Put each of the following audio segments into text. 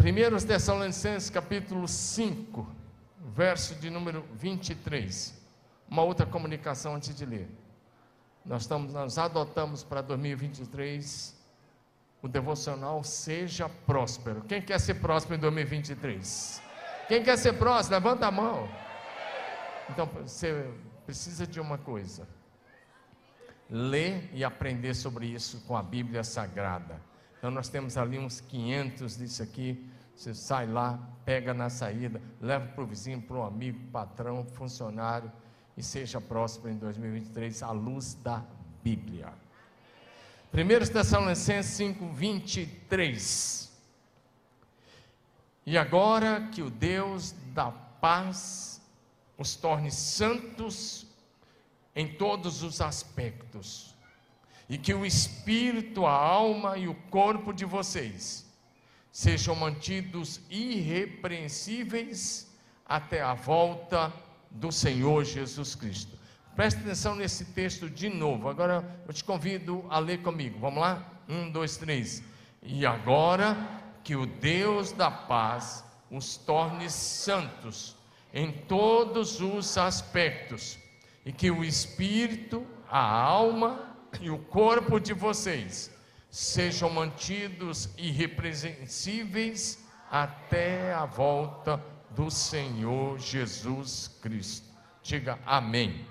1 Tessalonicenses capítulo 5, verso de número 23. Uma outra comunicação antes de ler. Nós, estamos, nós adotamos para 2023 o devocional Seja Próspero. Quem quer ser próspero em 2023? Quem quer ser próspero? Levanta a mão. Então, você precisa de uma coisa: ler e aprender sobre isso com a Bíblia Sagrada. Então, nós temos ali uns 500 disso aqui. Você sai lá, pega na saída, leva para o vizinho, para o amigo, patrão, funcionário e seja próspero em 2023 à luz da Bíblia. 1 Tessalonicenses 5, 23. E agora que o Deus da paz os torne santos em todos os aspectos, e que o espírito, a alma e o corpo de vocês sejam mantidos irrepreensíveis até a volta do Senhor Jesus Cristo. Preste atenção nesse texto de novo. Agora eu te convido a ler comigo. Vamos lá? Um, dois, três. E agora que o Deus da paz os torne santos em todos os aspectos, e que o espírito, a alma e o corpo de vocês sejam mantidos irrepreensíveis até a volta do Senhor Jesus Cristo. Diga amém.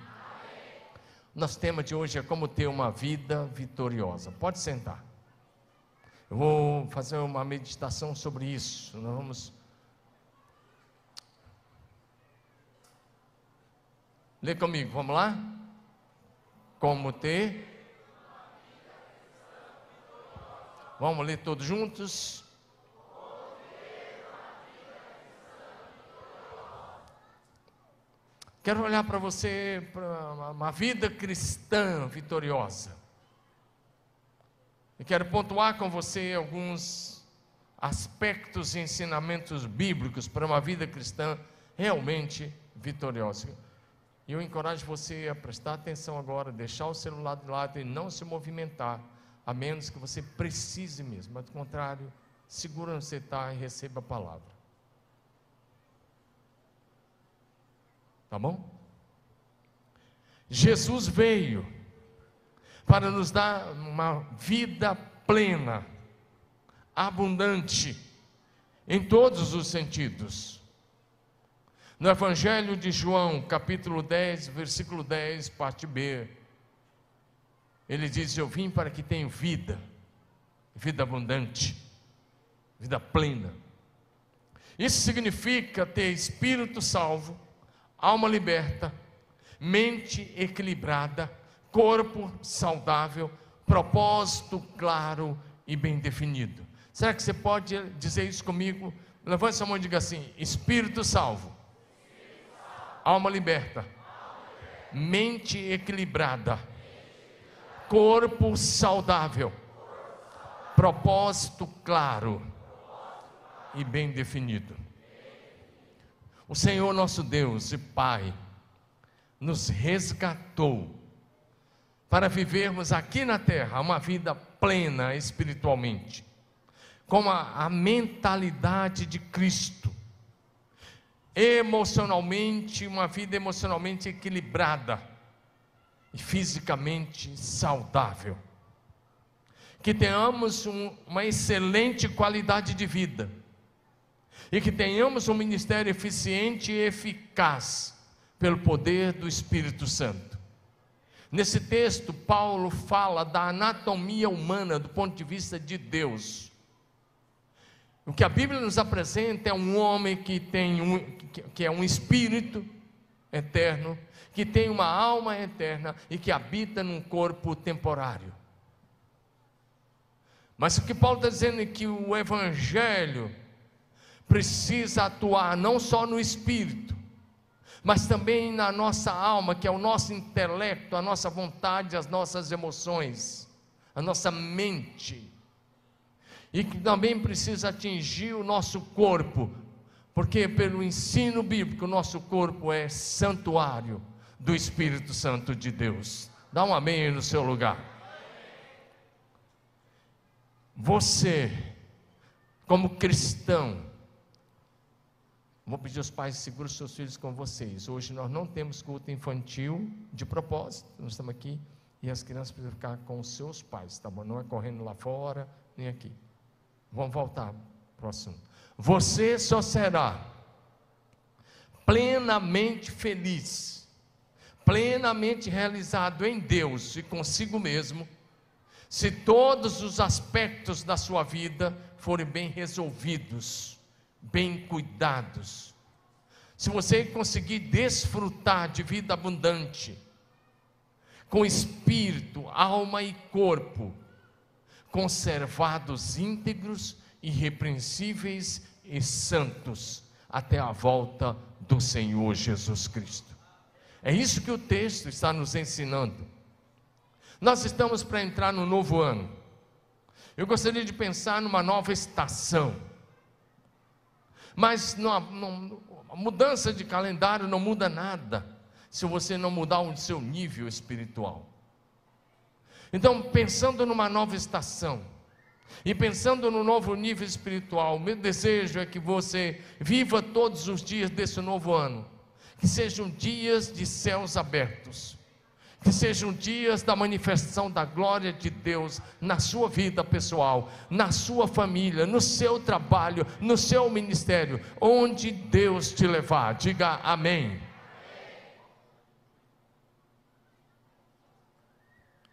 Nosso tema de hoje é como ter uma vida vitoriosa. Pode sentar. Eu vou fazer uma meditação sobre isso. Nós vamos Lê comigo, vamos lá? Como ter Vamos ler todos juntos? Quero olhar para você, para uma vida cristã vitoriosa. E quero pontuar com você alguns aspectos e ensinamentos bíblicos para uma vida cristã realmente vitoriosa. E eu encorajo você a prestar atenção agora, deixar o celular de lado e não se movimentar a menos que você precise mesmo. Mas, do contrário, segura onde você está e receba a palavra. Tá bom? Jesus veio para nos dar uma vida plena, abundante, em todos os sentidos. No Evangelho de João, capítulo 10, versículo 10, parte B, ele diz: Eu vim para que tenham vida, vida abundante, vida plena. Isso significa ter espírito salvo, alma liberta, mente equilibrada, corpo saudável, propósito claro e bem definido. Será que você pode dizer isso comigo? Levante sua mão e diga assim: Espírito salvo, alma liberta, mente equilibrada corpo saudável, propósito claro e bem definido. O Senhor nosso Deus e Pai nos resgatou para vivermos aqui na terra uma vida plena espiritualmente, com a, a mentalidade de Cristo, emocionalmente, uma vida emocionalmente equilibrada e fisicamente saudável. Que tenhamos um, uma excelente qualidade de vida. E que tenhamos um ministério eficiente e eficaz pelo poder do Espírito Santo. Nesse texto, Paulo fala da anatomia humana do ponto de vista de Deus. O que a Bíblia nos apresenta é um homem que tem um, que é um espírito eterno, que tem uma alma eterna e que habita num corpo temporário. Mas o que Paulo está dizendo é que o Evangelho precisa atuar não só no espírito, mas também na nossa alma, que é o nosso intelecto, a nossa vontade, as nossas emoções, a nossa mente. E que também precisa atingir o nosso corpo, porque pelo ensino bíblico, o nosso corpo é santuário do Espírito Santo de Deus. Dá um amém aí no seu lugar. Você, como cristão, vou pedir aos pais, segurem seus filhos com vocês. Hoje nós não temos culto infantil de propósito, nós estamos aqui e as crianças precisam ficar com os seus pais, tá bom? Não é correndo lá fora, nem aqui. Vamos voltar para o assunto. Você só será plenamente feliz, plenamente realizado em Deus e consigo mesmo, se todos os aspectos da sua vida forem bem resolvidos, bem cuidados. Se você conseguir desfrutar de vida abundante, com espírito, alma e corpo, conservados íntegros, irrepreensíveis e santos, até a volta do Senhor Jesus Cristo. É isso que o texto está nos ensinando. Nós estamos para entrar no novo ano. Eu gostaria de pensar numa nova estação. Mas não, não, a mudança de calendário não muda nada se você não mudar o seu nível espiritual. Então, pensando numa nova estação, e pensando no novo nível espiritual, meu desejo é que você viva todos os dias desse novo ano, que sejam dias de céus abertos, que sejam dias da manifestação da glória de Deus na sua vida pessoal, na sua família, no seu trabalho, no seu ministério, onde Deus te levar. Diga amém.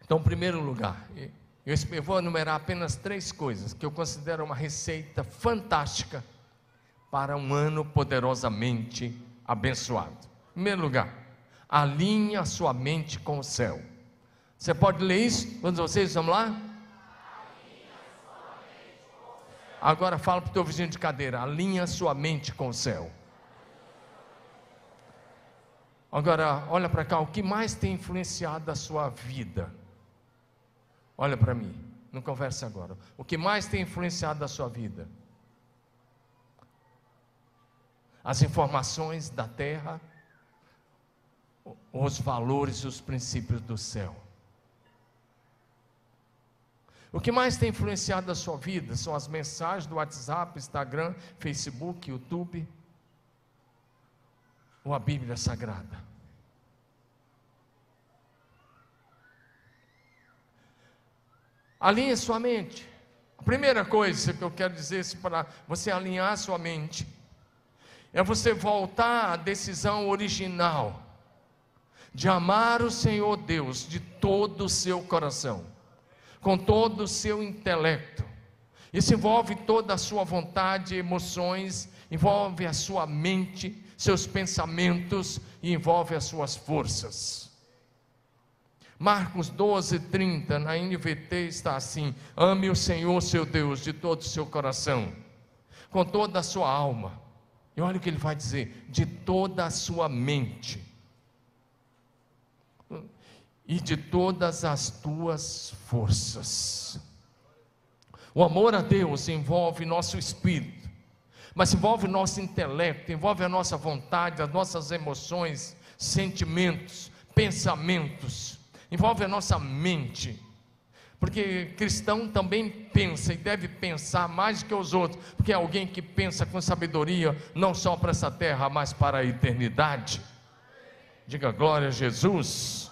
Então, em primeiro lugar, eu vou enumerar apenas três coisas que eu considero uma receita fantástica para um ano poderosamente abençoado. Em primeiro lugar, alinhe a sua mente com o céu. Você pode ler isso? Todos vocês, vamos lá? Agora fala para o teu vizinho de cadeira, alinha sua mente com o céu. Agora, olha para cá, o que mais tem influenciado a sua vida? Olha para mim, não converse agora. O que mais tem influenciado a sua vida? As informações da terra, os valores e os princípios do céu. O que mais tem influenciado a sua vida são as mensagens do WhatsApp, Instagram, Facebook, YouTube ou a Bíblia Sagrada. Alinhe sua mente. A primeira coisa que eu quero dizer para você alinhar sua mente é você voltar à decisão original de amar o Senhor Deus de todo o seu coração, com todo o seu intelecto. Isso envolve toda a sua vontade, emoções, envolve a sua mente, seus pensamentos e envolve as suas forças. Marcos 12, 30, na NVT está assim: ame o Senhor seu Deus de todo o seu coração, com toda a sua alma. E olha o que ele vai dizer: de toda a sua mente, e de todas as tuas forças. O amor a Deus envolve nosso espírito, mas envolve nosso intelecto, envolve a nossa vontade, as nossas emoções, sentimentos, pensamentos envolve a nossa mente. Porque cristão também pensa e deve pensar mais que os outros, porque é alguém que pensa com sabedoria, não só para essa terra, mas para a eternidade. Diga glória a Jesus.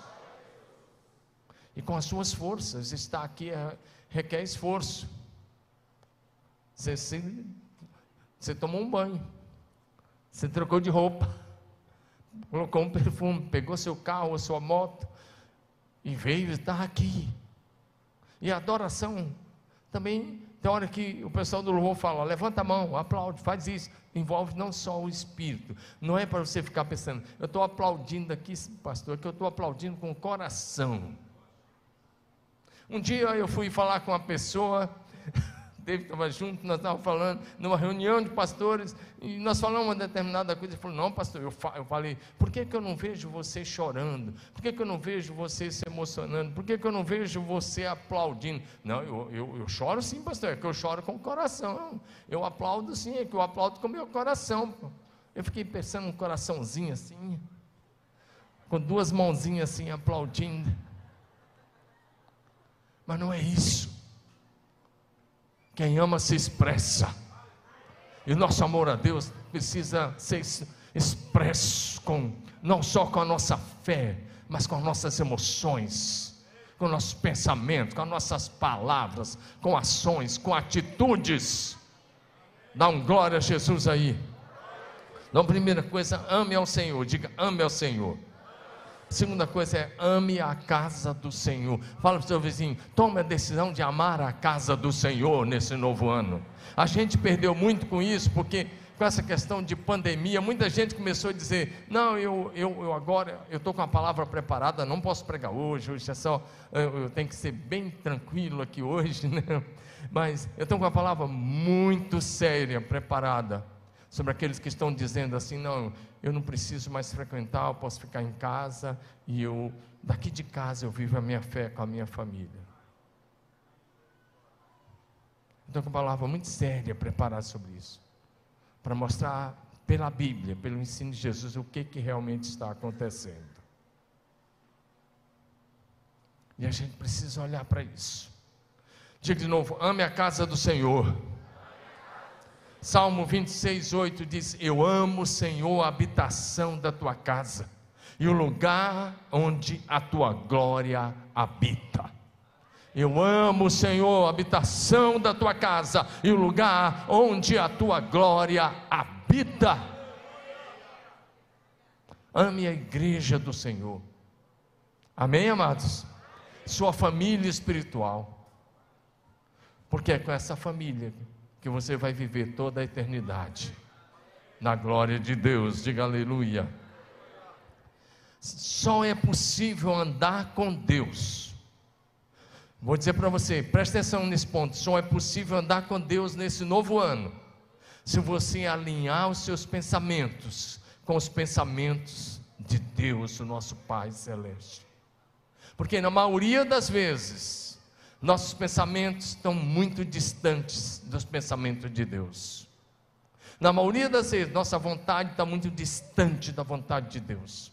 E com as suas forças, estar aqui é, requer esforço. Você, você tomou um banho, você trocou de roupa, colocou um perfume, pegou seu carro ou sua moto, e veio estar aqui. E a adoração também tem hora que o pessoal do louvor fala, levanta a mão, aplaude, faz isso. Envolve não só o espírito. Não é para você ficar pensando, eu estou aplaudindo aqui, pastor, que eu estou aplaudindo com o coração. Um dia eu fui falar com uma pessoa David estava junto, nós estávamos falando numa reunião de pastores, e nós falamos uma determinada coisa. Ele falou: Não, pastor, eu, fa eu falei, por que, que eu não vejo você chorando? Por que, que eu não vejo você se emocionando? Por que, que eu não vejo você aplaudindo? Não, eu, eu, eu choro sim, pastor, é que eu choro com o coração. Eu aplaudo sim, é que eu aplaudo com o meu coração. Eu fiquei pensando um coraçãozinho assim, com duas mãozinhas assim aplaudindo. Mas não é isso. Quem ama se expressa. E o nosso amor a Deus precisa ser expresso com não só com a nossa fé, mas com as nossas emoções, com nossos pensamentos, com as nossas palavras, com ações, com atitudes. Dá um glória a Jesus aí. Então, primeira coisa, ame ao Senhor. Diga, ame ao Senhor. Segunda coisa é ame a casa do Senhor. Fala para o seu vizinho, tome a decisão de amar a casa do Senhor nesse novo ano. A gente perdeu muito com isso, porque com essa questão de pandemia, muita gente começou a dizer: não, eu, eu, eu agora eu estou com a palavra preparada, não posso pregar hoje, hoje é só, eu, eu tenho que ser bem tranquilo aqui hoje, né? Mas eu estou com a palavra muito séria, preparada, sobre aqueles que estão dizendo assim: não, eu não preciso mais frequentar, eu posso ficar em casa e eu, daqui de casa, eu vivo a minha fé com a minha família. Estou com uma palavra muito séria preparada sobre isso para mostrar pela Bíblia, pelo ensino de Jesus, o que, que realmente está acontecendo. E a gente precisa olhar para isso. Diga de novo: ame a casa do Senhor. Salmo 26, 8 diz: Eu amo, Senhor, a habitação da tua casa e o lugar onde a tua glória habita. Eu amo, Senhor, a habitação da tua casa e o lugar onde a tua glória habita. Ame a igreja do Senhor. Amém, amados? Sua família espiritual. Porque é com essa família que você vai viver toda a eternidade. Na glória de Deus, diga aleluia. Só é possível andar com Deus Vou dizer para você, preste atenção nesse ponto. Só é possível andar com Deus nesse novo ano se você alinhar os seus pensamentos com os pensamentos de Deus, o nosso Pai Celeste. Porque na maioria das vezes, nossos pensamentos estão muito distantes dos pensamentos de Deus. Na maioria das vezes, nossa vontade está muito distante da vontade de Deus.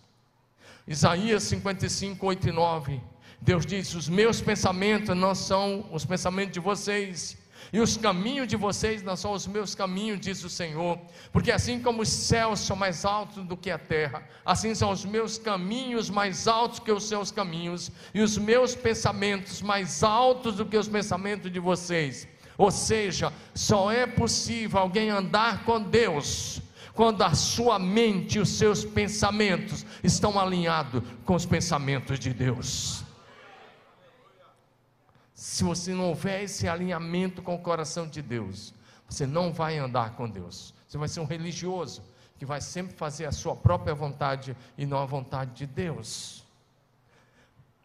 Isaías 55, 8 e 9 Deus diz: Os meus pensamentos não são os pensamentos de vocês, e os caminhos de vocês não são os meus caminhos, diz o Senhor. Porque assim como os céus são mais altos do que a terra, assim são os meus caminhos mais altos que os seus caminhos, e os meus pensamentos mais altos do que os pensamentos de vocês. Ou seja, só é possível alguém andar com Deus quando a sua mente e os seus pensamentos estão alinhados com os pensamentos de Deus. Se você não houver esse alinhamento com o coração de Deus, você não vai andar com Deus. Você vai ser um religioso que vai sempre fazer a sua própria vontade e não a vontade de Deus.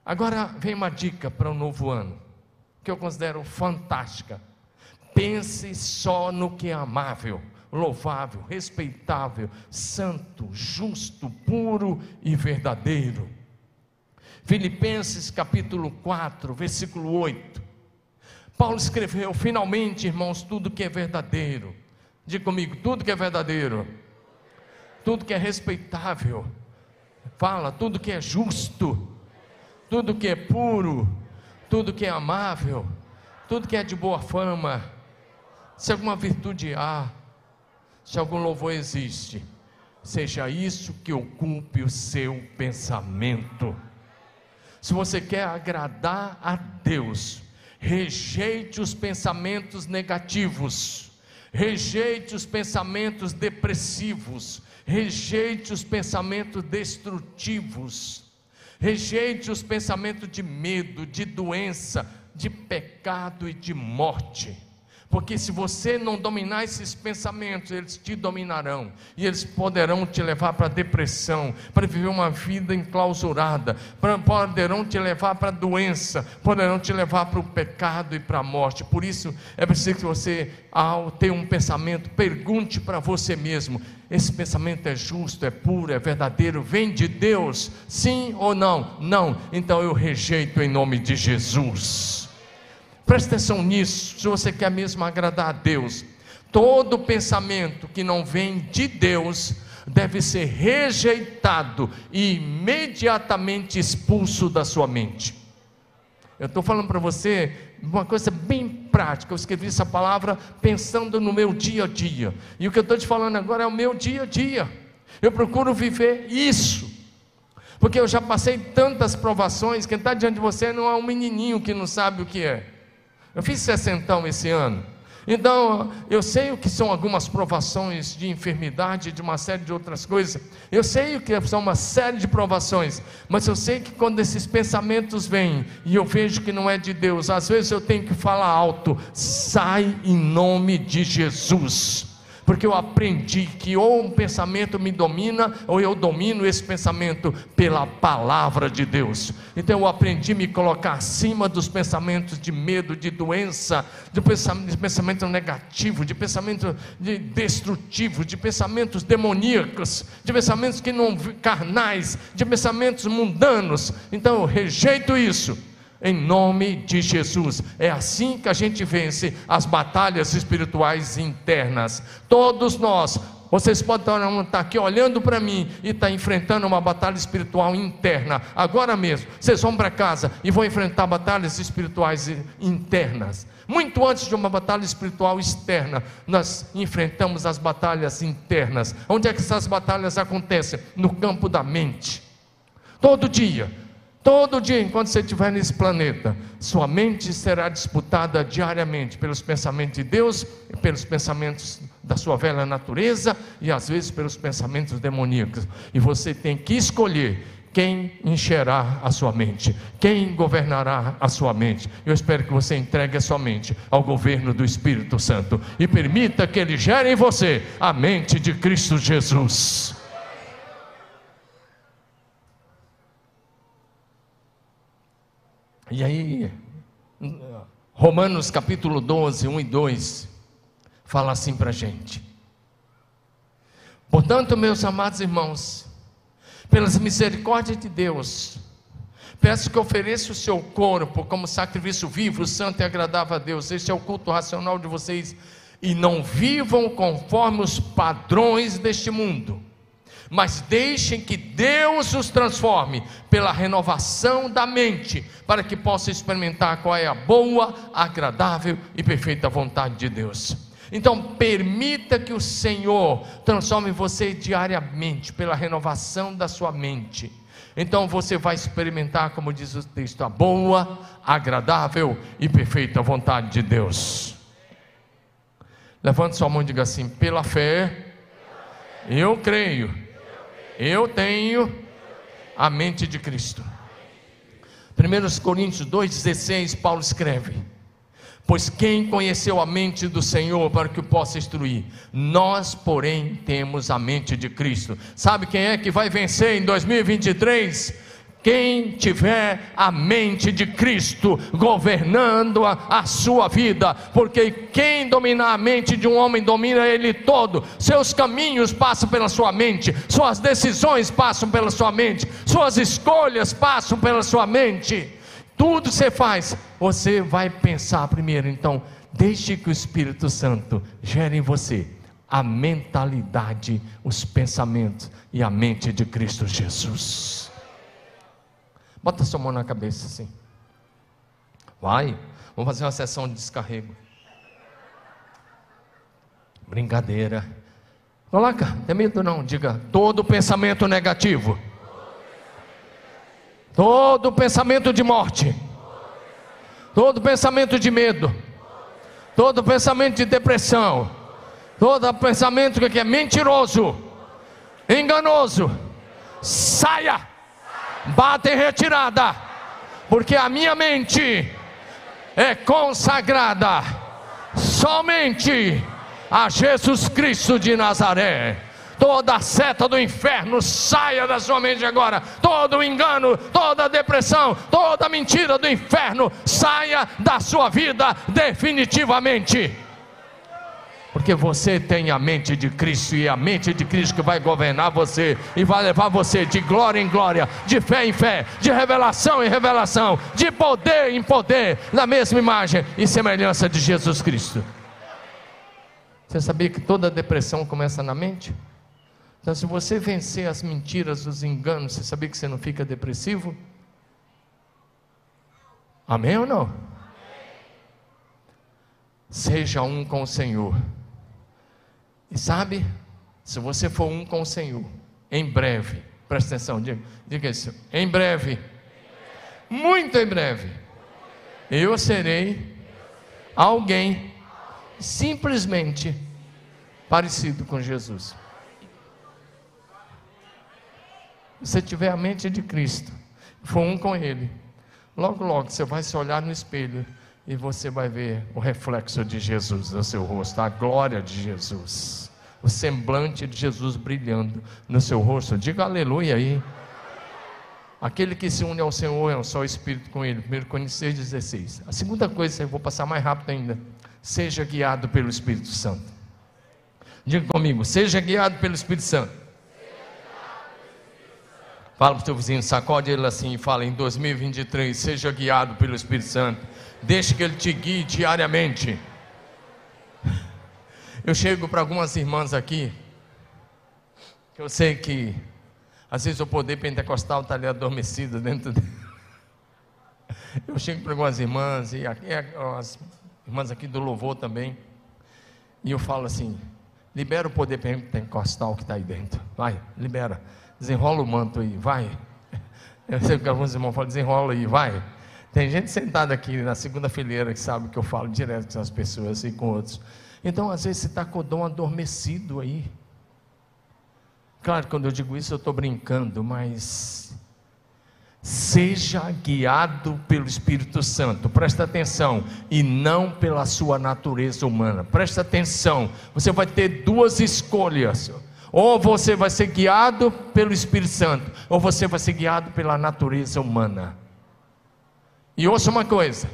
Agora vem uma dica para o novo ano, que eu considero fantástica. Pense só no que é amável, louvável, respeitável, santo, justo, puro e verdadeiro. Filipenses capítulo 4, versículo 8. Paulo escreveu: finalmente, irmãos, tudo que é verdadeiro. Diga comigo: tudo que é verdadeiro, tudo que é respeitável. Fala, tudo que é justo, tudo que é puro, tudo que é amável, tudo que é de boa fama. Se alguma virtude há, se algum louvor existe, seja isso que ocupe o seu pensamento. Se você quer agradar a Deus, rejeite os pensamentos negativos, rejeite os pensamentos depressivos, rejeite os pensamentos destrutivos, rejeite os pensamentos de medo, de doença, de pecado e de morte. Porque se você não dominar esses pensamentos, eles te dominarão. E eles poderão te levar para depressão, para viver uma vida enclausurada, poderão te levar para doença, poderão te levar para o pecado e para a morte. Por isso, é preciso que você, ao ter um pensamento, pergunte para você mesmo: esse pensamento é justo, é puro, é verdadeiro, vem de Deus? Sim ou não? Não. Então eu rejeito em nome de Jesus. Preste atenção nisso, se você quer mesmo agradar a Deus. Todo pensamento que não vem de Deus deve ser rejeitado e imediatamente expulso da sua mente. Eu estou falando para você uma coisa bem prática. Eu escrevi essa palavra pensando no meu dia a dia. E o que eu estou te falando agora é o meu dia a dia. Eu procuro viver isso. Porque eu já passei tantas provações, quem está diante de você não é um menininho que não sabe o que é. Eu fiz sessentão esse ano. Então, eu sei o que são algumas provações de enfermidade, de uma série de outras coisas. Eu sei o que são uma série de provações, mas eu sei que quando esses pensamentos vêm e eu vejo que não é de Deus, às vezes eu tenho que falar alto: sai em nome de Jesus porque eu aprendi que ou um pensamento me domina, ou eu domino esse pensamento pela palavra de Deus. Então eu aprendi a me colocar acima dos pensamentos de medo, de doença, de pensamento, negativo, de pensamento de destrutivo, de pensamentos demoníacos, de pensamentos que não carnais, de pensamentos mundanos. Então eu rejeito isso em nome de Jesus. É assim que a gente vence as batalhas espirituais internas. Todos nós, vocês podem estar aqui olhando para mim e estar enfrentando uma batalha espiritual interna. Agora mesmo, vocês vão para casa e vão enfrentar batalhas espirituais internas. Muito antes de uma batalha espiritual externa, nós enfrentamos as batalhas internas. Onde é que essas batalhas acontecem? No campo da mente. Todo dia, Todo dia, enquanto você estiver nesse planeta, sua mente será disputada diariamente pelos pensamentos de Deus, pelos pensamentos da sua velha natureza e às vezes pelos pensamentos demoníacos. E você tem que escolher quem encherá a sua mente, quem governará a sua mente. Eu espero que você entregue a sua mente ao governo do Espírito Santo e permita que ele gere em você a mente de Cristo Jesus. E aí, Romanos capítulo 12, 1 e 2, fala assim para a gente. Portanto, meus amados irmãos, pelas misericórdias de Deus, peço que ofereça o seu corpo como sacrifício vivo, santo e agradável a Deus. Este é o culto racional de vocês. E não vivam conforme os padrões deste mundo mas deixem que Deus os transforme pela renovação da mente, para que possa experimentar qual é a boa, agradável e perfeita vontade de Deus. Então, permita que o Senhor transforme você diariamente pela renovação da sua mente. Então você vai experimentar, como diz o texto, a boa, agradável e perfeita vontade de Deus. Levante sua mão e diga assim: pela fé, eu creio eu tenho a mente de Cristo. 1 Coríntios 2,16, Paulo escreve: Pois quem conheceu a mente do Senhor para que o possa instruir? Nós, porém, temos a mente de Cristo. Sabe quem é que vai vencer em 2023? Quem tiver a mente de Cristo governando a, a, sua vida, porque quem dominar a mente de um homem domina ele todo. Seus caminhos passam pela sua mente, suas decisões passam pela sua mente, suas escolhas passam pela sua mente. Tudo você faz, você vai pensar primeiro. Então, deixe que o Espírito Santo gere em você a mentalidade, os pensamentos e a mente de Cristo Jesus. Bota sua mão na cabeça assim. Vai, vamos fazer uma sessão de descarrego. Brincadeira. Coloca, tem medo não, diga, todo pensamento negativo. Todo pensamento de morte. Todo pensamento de medo. Todo pensamento de depressão. Todo pensamento que é mentiroso, enganoso, saia bata em retirada, porque a minha mente é consagrada somente a Jesus Cristo de Nazaré. Toda seta do inferno saia da sua mente agora. Todo engano, toda depressão, toda mentira do inferno saia da sua vida definitivamente porque você tem a mente de Cristo e a mente de Cristo que vai governar você e vai levar você de glória em glória, de fé em fé, de revelação em revelação, de poder em poder, na mesma imagem e semelhança de Jesus Cristo. Você sabia que toda depressão começa na mente? Então, se você vencer as mentiras, os enganos, você sabia que você não fica depressivo? Amém ou não? seja um com o Senhor. E sabe, se você for um com o Senhor, em breve, presta atenção, diga, diga isso, em breve, muito em breve, eu serei alguém simplesmente parecido com Jesus. Se você tiver a mente de Cristo, for um com Ele, logo, logo você vai se olhar no espelho e você vai ver o reflexo de Jesus no seu rosto, a glória de Jesus, o semblante de Jesus brilhando no seu rosto. Diga aleluia aí. Aquele que se une ao Senhor é um só espírito com Ele. 1 Coríntios 16. A segunda coisa, eu vou passar mais rápido ainda. Seja guiado pelo Espírito Santo. Diga comigo, seja guiado pelo Espírito Santo. Fala para o seu vizinho, sacode ele assim e fala: em 2023, seja guiado pelo Espírito Santo. Deixe que ele te guie diariamente. Eu chego para algumas irmãs aqui, que eu sei que às vezes o poder pentecostal está ali adormecido dentro de... Eu chego para algumas irmãs, e aqui, as irmãs aqui do louvor também, e eu falo assim: libera o poder pentecostal que está aí dentro, vai, libera, desenrola o manto aí, vai. Eu sei que alguns irmãos falam: desenrola aí, vai. Tem gente sentada aqui na segunda fileira que sabe que eu falo direto com as pessoas e com outros. Então, às vezes, você está com o dom adormecido aí. Claro, quando eu digo isso, eu estou brincando, mas seja guiado pelo Espírito Santo, presta atenção, e não pela sua natureza humana. Presta atenção, você vai ter duas escolhas. Ou você vai ser guiado pelo Espírito Santo, ou você vai ser guiado pela natureza humana. E ouça uma coisa: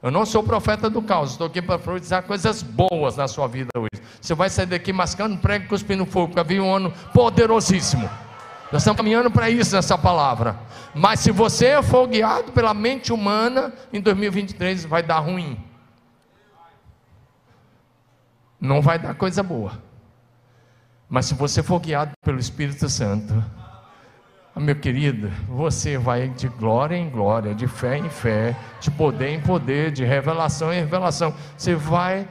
eu não sou profeta do caos, estou aqui para profetizar coisas boas na sua vida hoje. Você vai sair daqui mascando prego cuspindo fogo, porque havia um ano poderosíssimo. Nós estamos caminhando para isso nessa palavra. Mas se você for guiado pela mente humana, em 2023 vai dar ruim. Não vai dar coisa boa. Mas se você for guiado pelo Espírito Santo, meu querido, você vai de glória em glória, de fé em fé, de poder em poder, de revelação em revelação. Você vai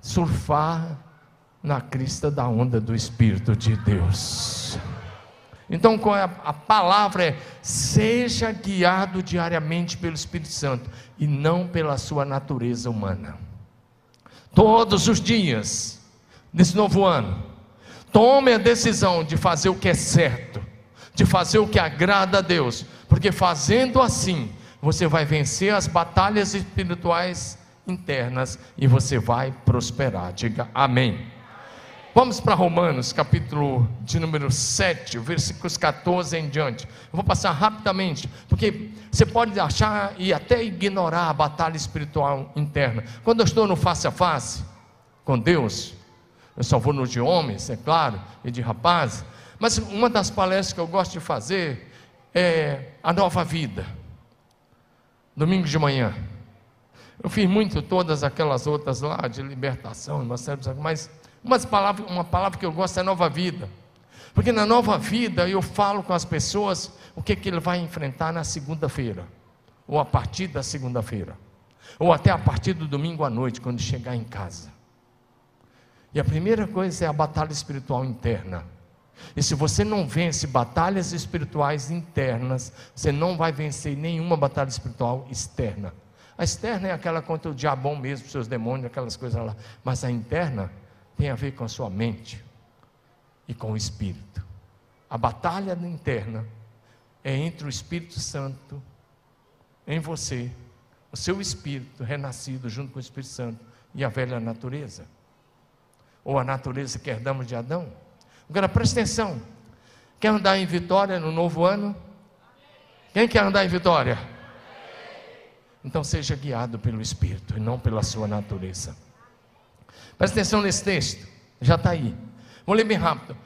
surfar na crista da onda do Espírito de Deus. Então, é a palavra é: seja guiado diariamente pelo Espírito Santo e não pela sua natureza humana. Todos os dias, nesse novo ano, tome a decisão de fazer o que é certo de fazer o que agrada a Deus, porque fazendo assim, você vai vencer as batalhas espirituais internas e você vai prosperar. Diga amém. Vamos para Romanos, capítulo de número 7, versículos 14 em diante. Eu vou passar rapidamente, porque você pode achar e até ignorar a batalha espiritual interna. Quando eu estou no face a face com Deus, eu só vou no de homens, é claro, e de rapazes, mas uma das palestras que eu gosto de fazer é a nova vida. Domingo de manhã. Eu fiz muito todas aquelas outras lá de libertação, mas uma palavra, uma palavra que eu gosto é nova vida. Porque na nova vida eu falo com as pessoas o que, que ele vai enfrentar na segunda-feira, ou a partir da segunda-feira, ou até a partir do domingo à noite, quando chegar em casa. E a primeira coisa é a batalha espiritual interna. E se você não vence batalhas espirituais internas, você não vai vencer nenhuma batalha espiritual externa. A externa é aquela contra o diabão mesmo, seus demônios, aquelas coisas lá. Mas a interna tem a ver com a sua mente e com o espírito. A batalha interna é entre o Espírito Santo em você, o seu espírito renascido junto com o Espírito Santo e a velha natureza. Ou a natureza que herdamos de Adão. Agora presta atenção. Quer andar em vitória no novo ano? Quem quer andar em vitória? Então seja guiado pelo Espírito e não pela sua natureza. Presta atenção nesse texto, já está aí. Vou ler bem rápido.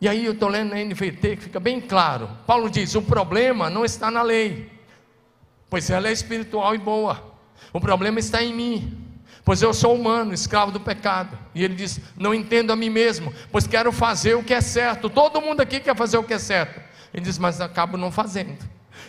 E aí eu estou lendo na NVT que fica bem claro. Paulo diz: o problema não está na lei, pois ela é espiritual e boa. O problema está em mim, pois eu sou humano, escravo do pecado. E ele diz: Não entendo a mim mesmo, pois quero fazer o que é certo. Todo mundo aqui quer fazer o que é certo. Ele diz: Mas acabo não fazendo.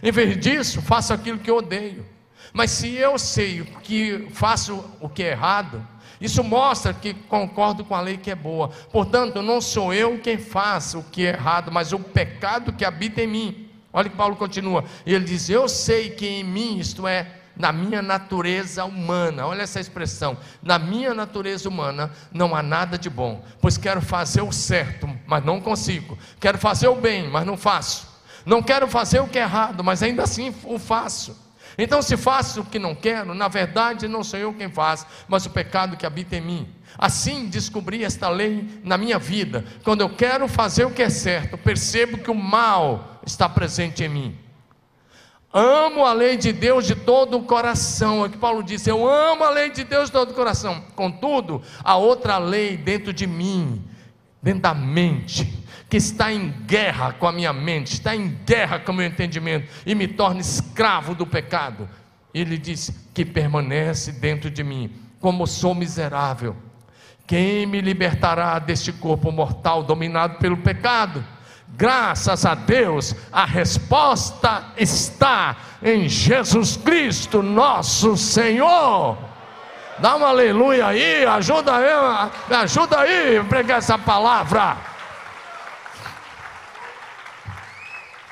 Em vez disso, faço aquilo que odeio. Mas se eu sei que faço o que é errado, Isso mostra que concordo com a lei que é boa. Portanto, não sou eu quem faz o que é errado, mas o pecado que habita em mim. Olha que Paulo continua. E ele diz: Eu sei que em mim, isto é, na minha natureza humana, olha essa expressão, na minha natureza humana não há nada de bom, pois quero fazer o certo, mas não consigo, quero fazer o bem, mas não faço, não quero fazer o que é errado, mas ainda assim o faço. Então, se faço o que não quero, na verdade não sou eu quem faz, mas o pecado que habita em mim. Assim descobri esta lei na minha vida. Quando eu quero fazer o que é certo, percebo que o mal está presente em mim. Amo a lei de Deus de todo o coração. É que Paulo disse: Eu amo a lei de Deus de todo o coração. Contudo, há outra lei dentro de mim, dentro da mente, que está em guerra com a minha mente, está em guerra com o meu entendimento e me torna escravo do pecado. Ele diz que permanece dentro de mim, como sou miserável. Quem me libertará deste corpo mortal dominado pelo pecado? Graças a Deus, a resposta está em Jesus Cristo, nosso Senhor. Dá uma aleluia aí, ajuda aí, me ajuda aí a pregar essa palavra.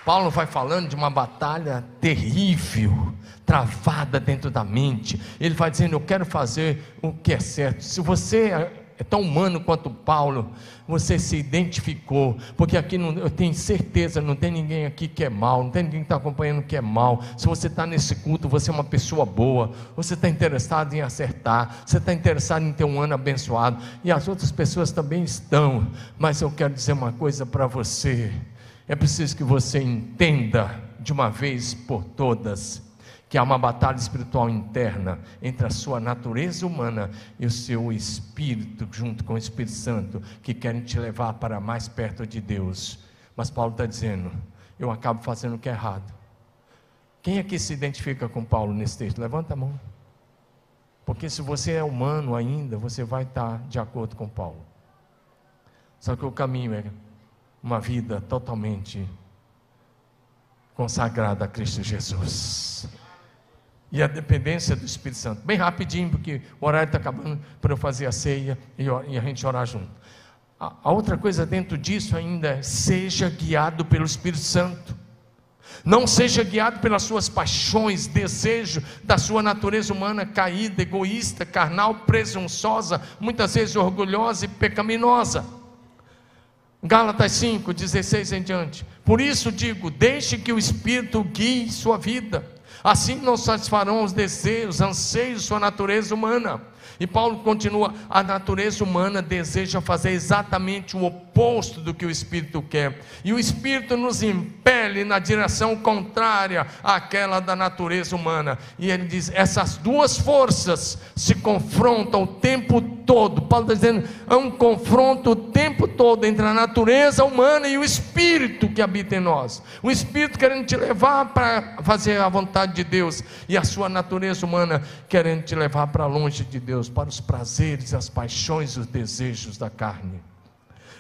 Paulo vai falando de uma batalha terrível, travada dentro da mente. Ele vai dizendo: Eu quero fazer o que é certo. Se você é tão humano quanto Paulo, você se identificou, porque aqui não, eu tenho certeza, não tem ninguém aqui que é mal, não tem ninguém que está acompanhando que é mal. Se você está nesse culto, você é uma pessoa boa, você está interessado em acertar, você está interessado em ter um ano abençoado, e as outras pessoas também estão, mas eu quero dizer uma coisa para você. É preciso que você entenda de uma vez por todas que há uma batalha espiritual interna entre a sua natureza humana e o seu espírito, junto com o Espírito Santo, que querem te levar para mais perto de Deus. Mas Paulo está dizendo: eu acabo fazendo o que é errado. Quem aqui se identifica com Paulo nesse texto? Levanta a mão. Porque se você é humano ainda, você vai estar de acordo com Paulo. Só que o caminho é uma vida totalmente consagrada a Cristo Jesus. E a dependência do Espírito Santo. Bem rapidinho, porque o horário está acabando para eu fazer a ceia e, a gente orar junto. A, a outra coisa dentro disso ainda é: seja guiado pelo Espírito Santo. Não seja guiado pelas suas paixões, desejo da sua natureza humana caída, egoísta, carnal, presunçosa, muitas vezes orgulhosa e pecaminosa. Gálatas 5, 16 em diante. Por isso digo: deixe que o Espírito guie sua vida, assim não satisfarão os desejos, anseios de sua natureza humana. E Paulo continua: a natureza humana deseja fazer exatamente o oposto do que o Espírito quer, e o Espírito nos impele na direção contrária àquela da natureza humana. E ele diz: essas duas forças se confrontam o tempo todo. Paulo está dizendo: é um confronto o tempo todo entre a natureza humana e o espírito que habita em nós. O espírito querendo te levar para fazer a vontade de Deus, e a sua natureza humana querendo te levar para longe de Deus, para os prazeres, as paixões e os desejos da carne.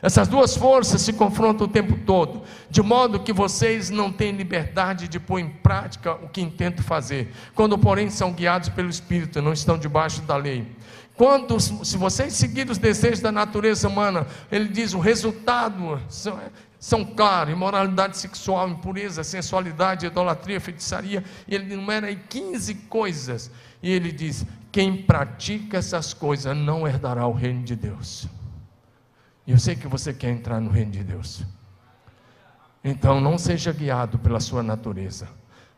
Essas duas forças se confrontam o tempo todo, de modo que vocês não têm liberdade de pôr em prática o que intentam fazer. Quando, porém, são guiados pelo Espírito, não estão debaixo da lei. Quando, se vocês seguirem os desejos da natureza humana, ele diz: o resultado são, são claros: imoralidade sexual, impureza, sensualidade, idolatria, feitiçaria. E ele enumera aí 15 coisas. E ele diz: quem pratica essas coisas não herdará o reino de Deus. E eu sei que você quer entrar no reino de Deus. Então não seja guiado pela sua natureza,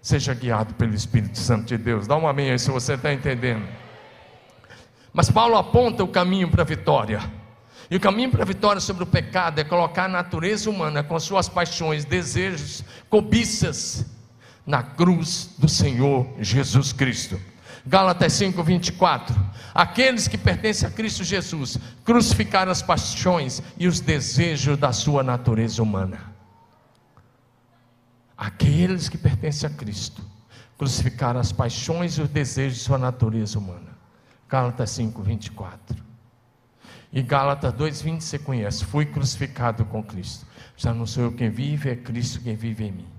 seja guiado pelo Espírito Santo de Deus. Dá um amém aí se você está entendendo. Mas Paulo aponta o caminho para a vitória. E o caminho para a vitória sobre o pecado é colocar a natureza humana com suas paixões, desejos, cobiças na cruz do Senhor Jesus Cristo. Gálatas 5, 24. Aqueles que pertencem a Cristo Jesus crucificaram as paixões e os desejos da sua natureza humana. Aqueles que pertencem a Cristo crucificaram as paixões e os desejos de sua natureza humana. Gálatas 5, 24. E Gálatas 2, 20 você conhece. Fui crucificado com Cristo. Já não sou eu quem vive, é Cristo quem vive em mim.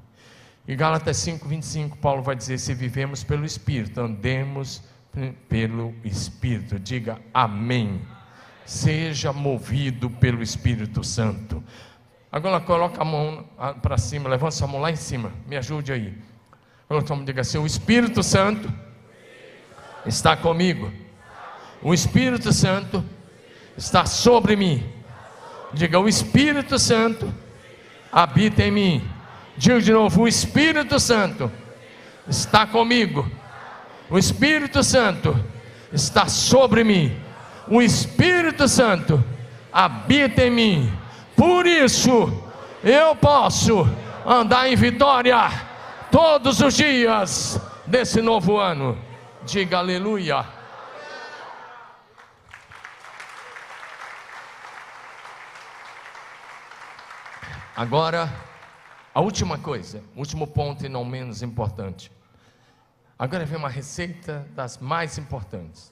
E Gálatas 5, 25, Paulo vai dizer: se vivemos pelo Espírito, andemos pelo Espírito. Diga amém. Seja movido pelo Espírito Santo. Agora coloca a mão para cima, levanta sua mão lá em cima. Me ajude aí. Agora diga assim: o Espírito Santo está comigo. O Espírito Santo está sobre mim. Diga: o Espírito Santo habita em mim. Diga de novo: o Espírito Santo está comigo. O Espírito Santo está sobre mim. O Espírito Santo habita em mim. Por isso, eu posso andar em vitória todos os dias desse novo ano. Diga aleluia. Agora, a última coisa, último ponto e não menos importante. Agora vem uma receita das mais importantes.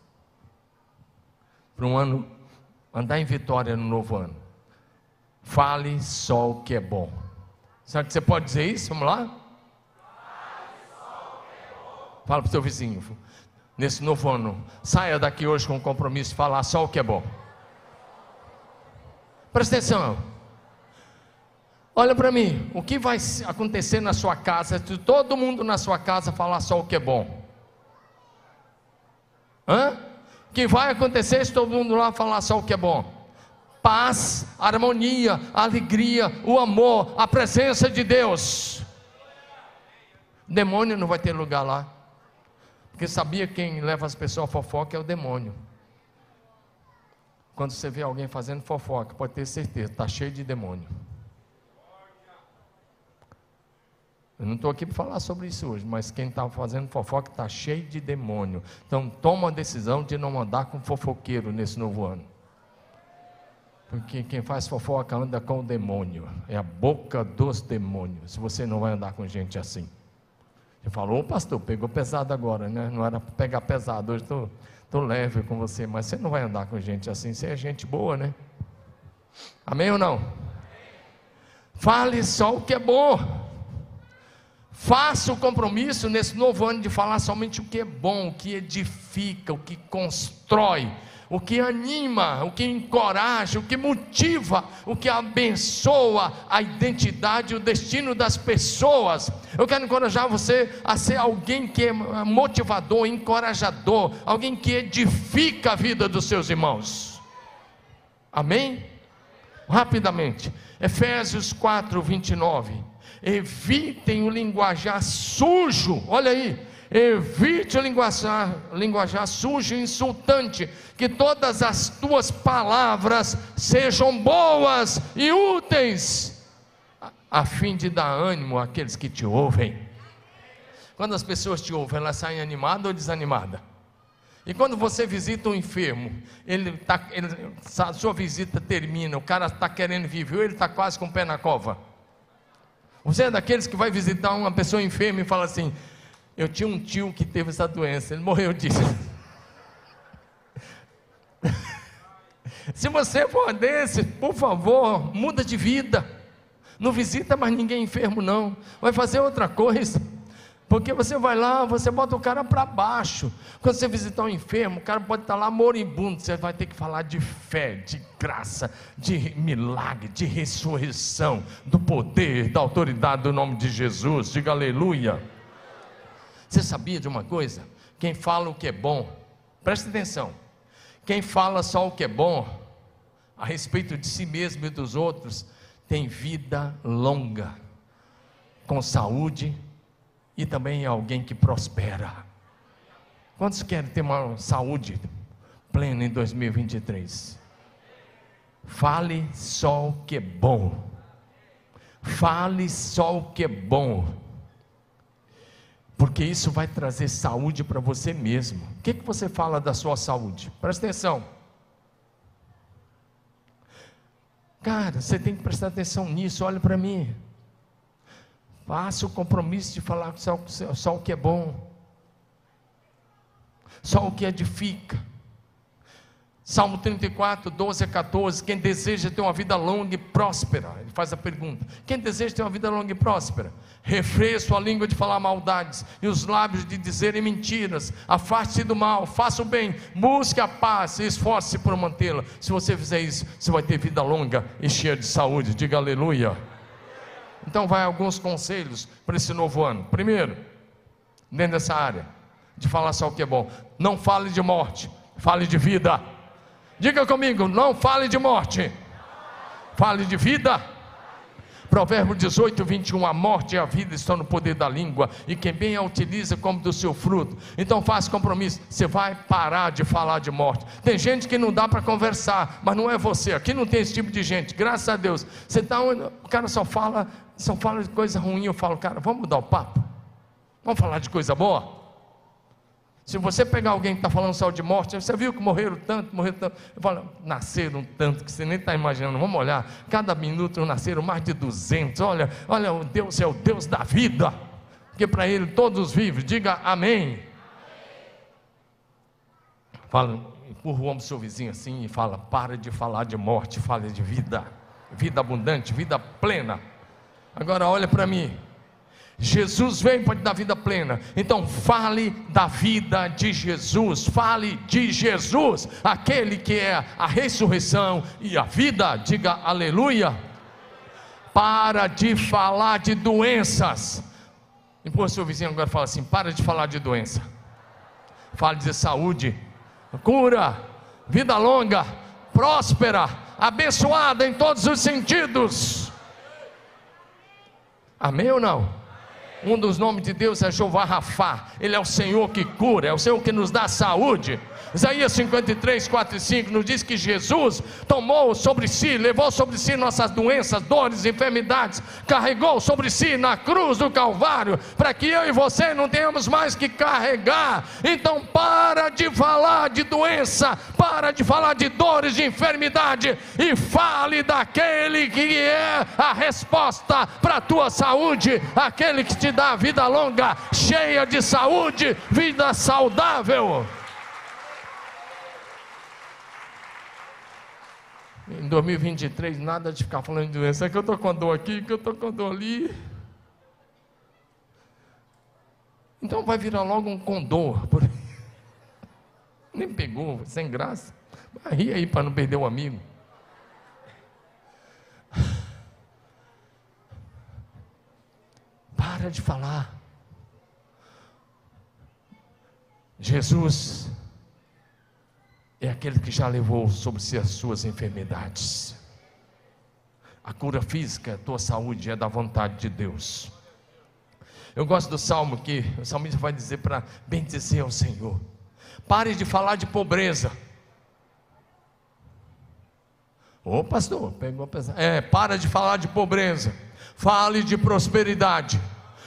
Para um ano, andar em vitória no novo ano. Fale só o que é bom. Sabe que você pode dizer isso? Vamos lá? Fala para o seu vizinho. Nesse novo ano, saia daqui hoje com o compromisso de falar só o que é bom. Presta atenção. Olha para mim, o que vai acontecer na sua casa se todo mundo na sua casa falar só o que é bom? Hã? O que vai acontecer se todo mundo lá falar só o que é bom? Paz, harmonia, alegria, o amor, a presença de Deus. Demônio não vai ter lugar lá. Porque sabia quem leva as pessoas a fofoca é o demônio. Quando você vê alguém fazendo fofoca, pode ter certeza, está cheio de demônio. Eu não estou aqui para falar sobre isso hoje, mas quem está fazendo fofoca está cheio de demônio. Então toma a decisão de não andar com fofoqueiro nesse novo ano. Porque quem faz fofoca anda com o demônio. É a boca dos demônios. Você não vai andar com gente assim. Você falou, ô pastor, pegou pesado agora, né? Não era pegar pesado, hoje estou leve com você, mas você não vai andar com gente assim, você é gente boa, né? Amém ou não? Fale só o que é bom. Faça o compromisso nesse novo ano de falar somente o que é bom, o que edifica, o que constrói, o que anima, o que encoraja, o que motiva, o que abençoa a identidade o destino das pessoas. Eu quero encorajar você a ser alguém que é motivador, encorajador, alguém que edifica a vida dos seus irmãos. Amém? Rapidamente, Efésios 4, 29 evitem o linguajar sujo, olha aí, evite o linguajar, linguajar sujo e insultante, que todas as tuas palavras sejam boas e úteis, a, fim de dar ânimo àqueles que te ouvem. Quando as pessoas te ouvem, elas saem animadas ou desanimadas? E quando você visita um enfermo, ele tá, ele, a sua visita termina, o cara está querendo viver, ele está quase com o pé na cova. Você é daqueles que vai visitar uma pessoa enferma e fala assim: Eu tinha um tio que teve essa doença, ele morreu disso. Se você for desse, por favor, muda de vida. Não visita mais ninguém enfermo, não. Vai fazer outra coisa. Porque você vai lá, você bota o cara para baixo. Quando você visitar um enfermo, o cara pode estar lá moribundo. Você vai ter que falar de fé, de graça, de milagre, de ressurreição, do poder, da autoridade do nome de Jesus. Diga aleluia. Você sabia de uma coisa? Quem fala o que é bom, preste atenção. Quem fala só o que é bom, a respeito de si mesmo e dos outros, tem vida longa, com saúde e também é alguém que prospera. Quantos querem ter uma saúde plena em 2023? Fale só o que é bom. Fale só o que é bom. Porque isso vai trazer saúde para você mesmo. O que, que você fala da sua saúde? Presta atenção. Cara, você tem que prestar atenção nisso. Olha para mim. Faça o compromisso de falar só, só o que é bom, só o que edifica. Salmo 34, 12 a 14. Quem deseja ter uma vida longa e próspera, ele faz a pergunta: quem deseja ter uma vida longa e próspera? Refreia sua língua de falar maldades e os lábios de dizerem mentiras. Afaste-se do mal, faça o bem, busque a paz e esforce-se por mantê-la. Se você fizer isso, você vai ter vida longa e cheia de saúde. Diga aleluia. Então, vai alguns conselhos para esse novo ano. Primeiro, dentro dessa área, de falar só o que é bom. Não fale de morte, fale de vida. Diga comigo, não fale de morte, fale de vida. Provérbio 18, 21, a morte e a vida estão no poder da língua, e quem bem a utiliza como do seu fruto. Então faça compromisso, você vai parar de falar de morte. Tem gente que não dá para conversar, mas não é você. Aqui não tem esse tipo de gente, graças a Deus. Você tá, o cara só fala, só fala de coisa ruim. Eu falo, cara, vamos mudar o papo. Vamos falar de coisa boa? Se você pegar alguém que está falando só de morte, você viu que morreram tanto, morreram tanto. Eu falo, nasceram tanto que você nem está imaginando. Vamos olhar, cada minuto nasceram mais de 200. Olha, olha, o Deus é o Deus da vida. Porque para Ele todos vivem. Diga amém. Fala, empurra o do seu vizinho assim e fala: para de falar de morte, fale de vida. Vida abundante, vida plena. Agora olha para mim. Jesus veio para te dar vida plena. Então fale da vida de Jesus, fale de Jesus, aquele que é a ressurreição e a vida. Diga aleluia. Para de falar de doenças. Empurra seu vizinho agora fala assim: para de falar de doença. Fale de saúde, cura, vida longa, próspera, abençoada em todos os sentidos. Amém ou não? Um dos nomes de Deus é Jeová Rafá. Ele é o Senhor que cura, é o Senhor que nos dá saúde. Isaías 53, 4 e 5 nos diz que Jesus tomou sobre si, levou sobre si nossas doenças, dores, enfermidades, carregou sobre si na cruz do Calvário, para que eu e você não tenhamos mais que carregar. Então, para de falar de doença, para de falar de dores, de enfermidade, e fale daquele que é a resposta para a tua saúde, aquele que te dá vida longa, cheia de saúde, vida saudável. Em 2023, nada de ficar falando de doença. É que eu estou com dor aqui, que eu estou com dor ali. Então vai virar logo um condor. Por... Nem pegou, sem graça. Vai rir aí para não perder o amigo. Para de falar. Jesus é aquele que já levou sobre si as suas enfermidades. A cura física, a tua saúde é da vontade de Deus. Eu gosto do salmo que o salmista vai dizer para bendizer ao Senhor. Pare de falar de pobreza. Ô pastor, pegou pesado. É, para de falar de pobreza. Fale de prosperidade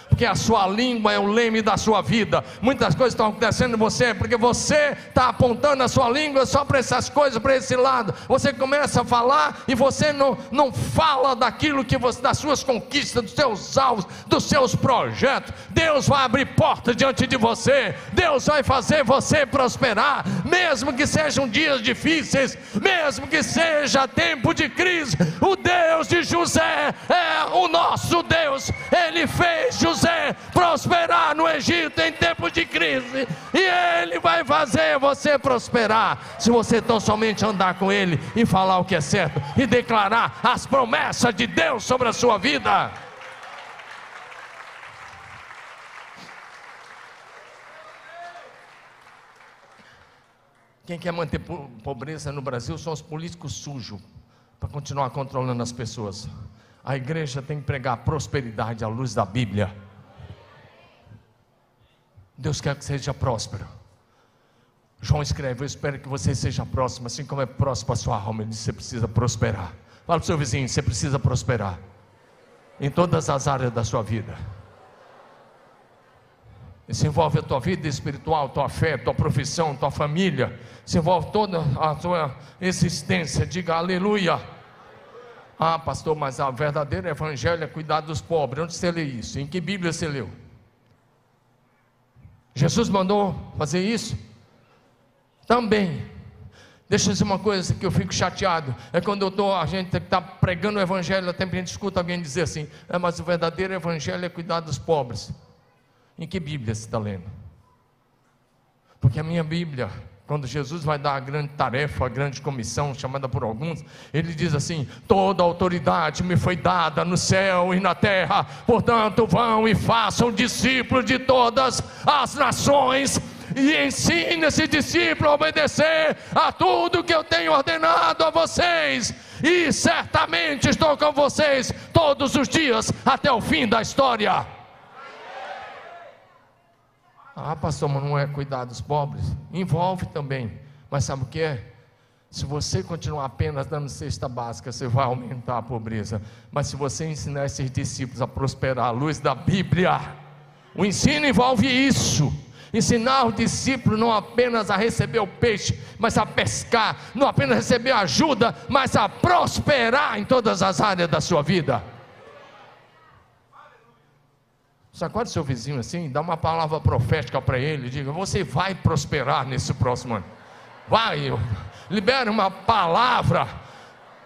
porque a sua língua é o leme da sua vida. Muitas coisas estão acontecendo em você, porque você está apontando a sua língua só para essas coisas, para esse lado. Você começa a falar e você não, não fala daquilo que você, das suas conquistas, dos seus alvos, dos seus projetos. Deus vai abrir portas diante de você, Deus vai fazer você prosperar, mesmo que sejam dias difíceis, mesmo que seja tempo de crise. O Deus de José é o nosso Deus, ele fez José José prosperar no Egito em tempo de crise, e Ele vai fazer você prosperar, se você tão somente andar com Ele e falar o que é certo e declarar as promessas de Deus sobre a sua vida. Quem quer manter pobreza no Brasil são os políticos sujos, para continuar controlando as pessoas. A igreja tem que pregar prosperidade à luz da Bíblia. Deus quer que seja próspero. João escreve: Eu espero que você seja próximo, assim como é próximo a sua alma. Ele disse: Você precisa prosperar. Fala para o seu vizinho: Você precisa prosperar em todas as áreas da sua vida. Isso envolve a tua vida espiritual, tua fé, tua profissão, tua família. Isso envolve toda a tua existência. Diga aleluia. Ah, pastor, mas a verdadeira evangelho é cuidar dos pobres. Onde você lê isso? Em que Bíblia você leu? Jesus mandou fazer isso? Também. Deixa eu dizer uma coisa que eu fico chateado. É quando eu tô, a gente está pregando o evangelho, até a gente escuta alguém dizer assim: é, mas o verdadeiro evangelho é cuidar dos pobres. Em que Bíblia você está lendo? Porque a minha Bíblia, quando Jesus vai dar a grande tarefa, a grande comissão, chamada por alguns, ele diz assim: toda autoridade me foi dada no céu e na terra, portanto, vão e façam discípulos de todas as nações e ensine esse discípulo a obedecer a tudo que eu tenho ordenado a vocês, e certamente estou com vocês todos os dias até o fim da história. Ah, pastor, mas não é cuidar dos pobres? Envolve também, mas sabe o que é? Se você continuar apenas dando cesta básica, você vai aumentar a pobreza. Mas se você ensinar esses discípulos a prosperar à luz da Bíblia, o ensino envolve isso ensinar o discípulo não apenas a receber o peixe, mas a pescar, não apenas receber ajuda, mas a prosperar em todas as áreas da sua vida. Sacode seu vizinho assim, dá uma palavra profética para ele, diga: Você vai prosperar nesse próximo ano. Vai, libera uma palavra.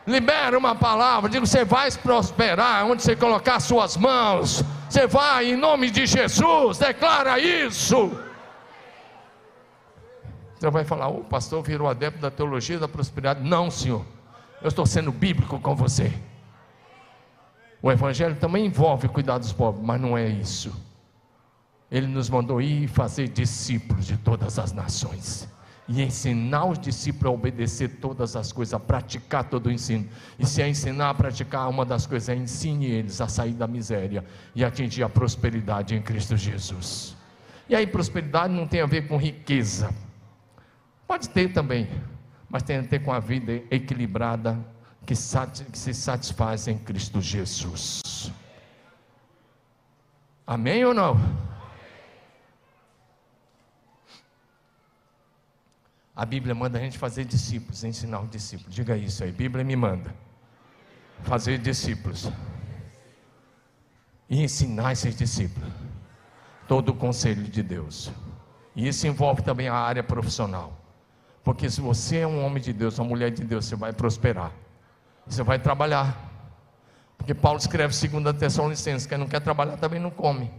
Libera uma palavra, diga: Você vai prosperar onde você colocar suas mãos. Você vai em nome de Jesus, declara isso. Você vai falar, o pastor virou adepto da teologia da prosperidade. Não, senhor. Eu estou sendo bíblico com você. O Evangelho também envolve cuidar dos pobres, mas não é isso. Ele nos mandou ir fazer discípulos de todas as nações. E ensinar os discípulos a obedecer todas as coisas, a praticar todo o ensino. E se é ensinar a praticar uma das coisas, é ensine eles a sair da miséria e atingir a prosperidade em Cristo Jesus. E aí, prosperidade não tem a ver com riqueza Pode ter também, mas tem a ter com a vida equilibrada que, que se satisfaz em Cristo Jesus. Amém ou não? A Bíblia manda a gente fazer discípulos, ensinar os discípulos. Diga isso aí, Bíblia me manda fazer discípulos e ensinar esses discípulos todo o conselho de Deus. E isso envolve também a área profissional. Porque se você é um homem de Deus, uma mulher de Deus, você vai prosperar. Você vai trabalhar. Porque Paulo escreve 2 Tessalonicenses, quem não quer trabalhar também não come.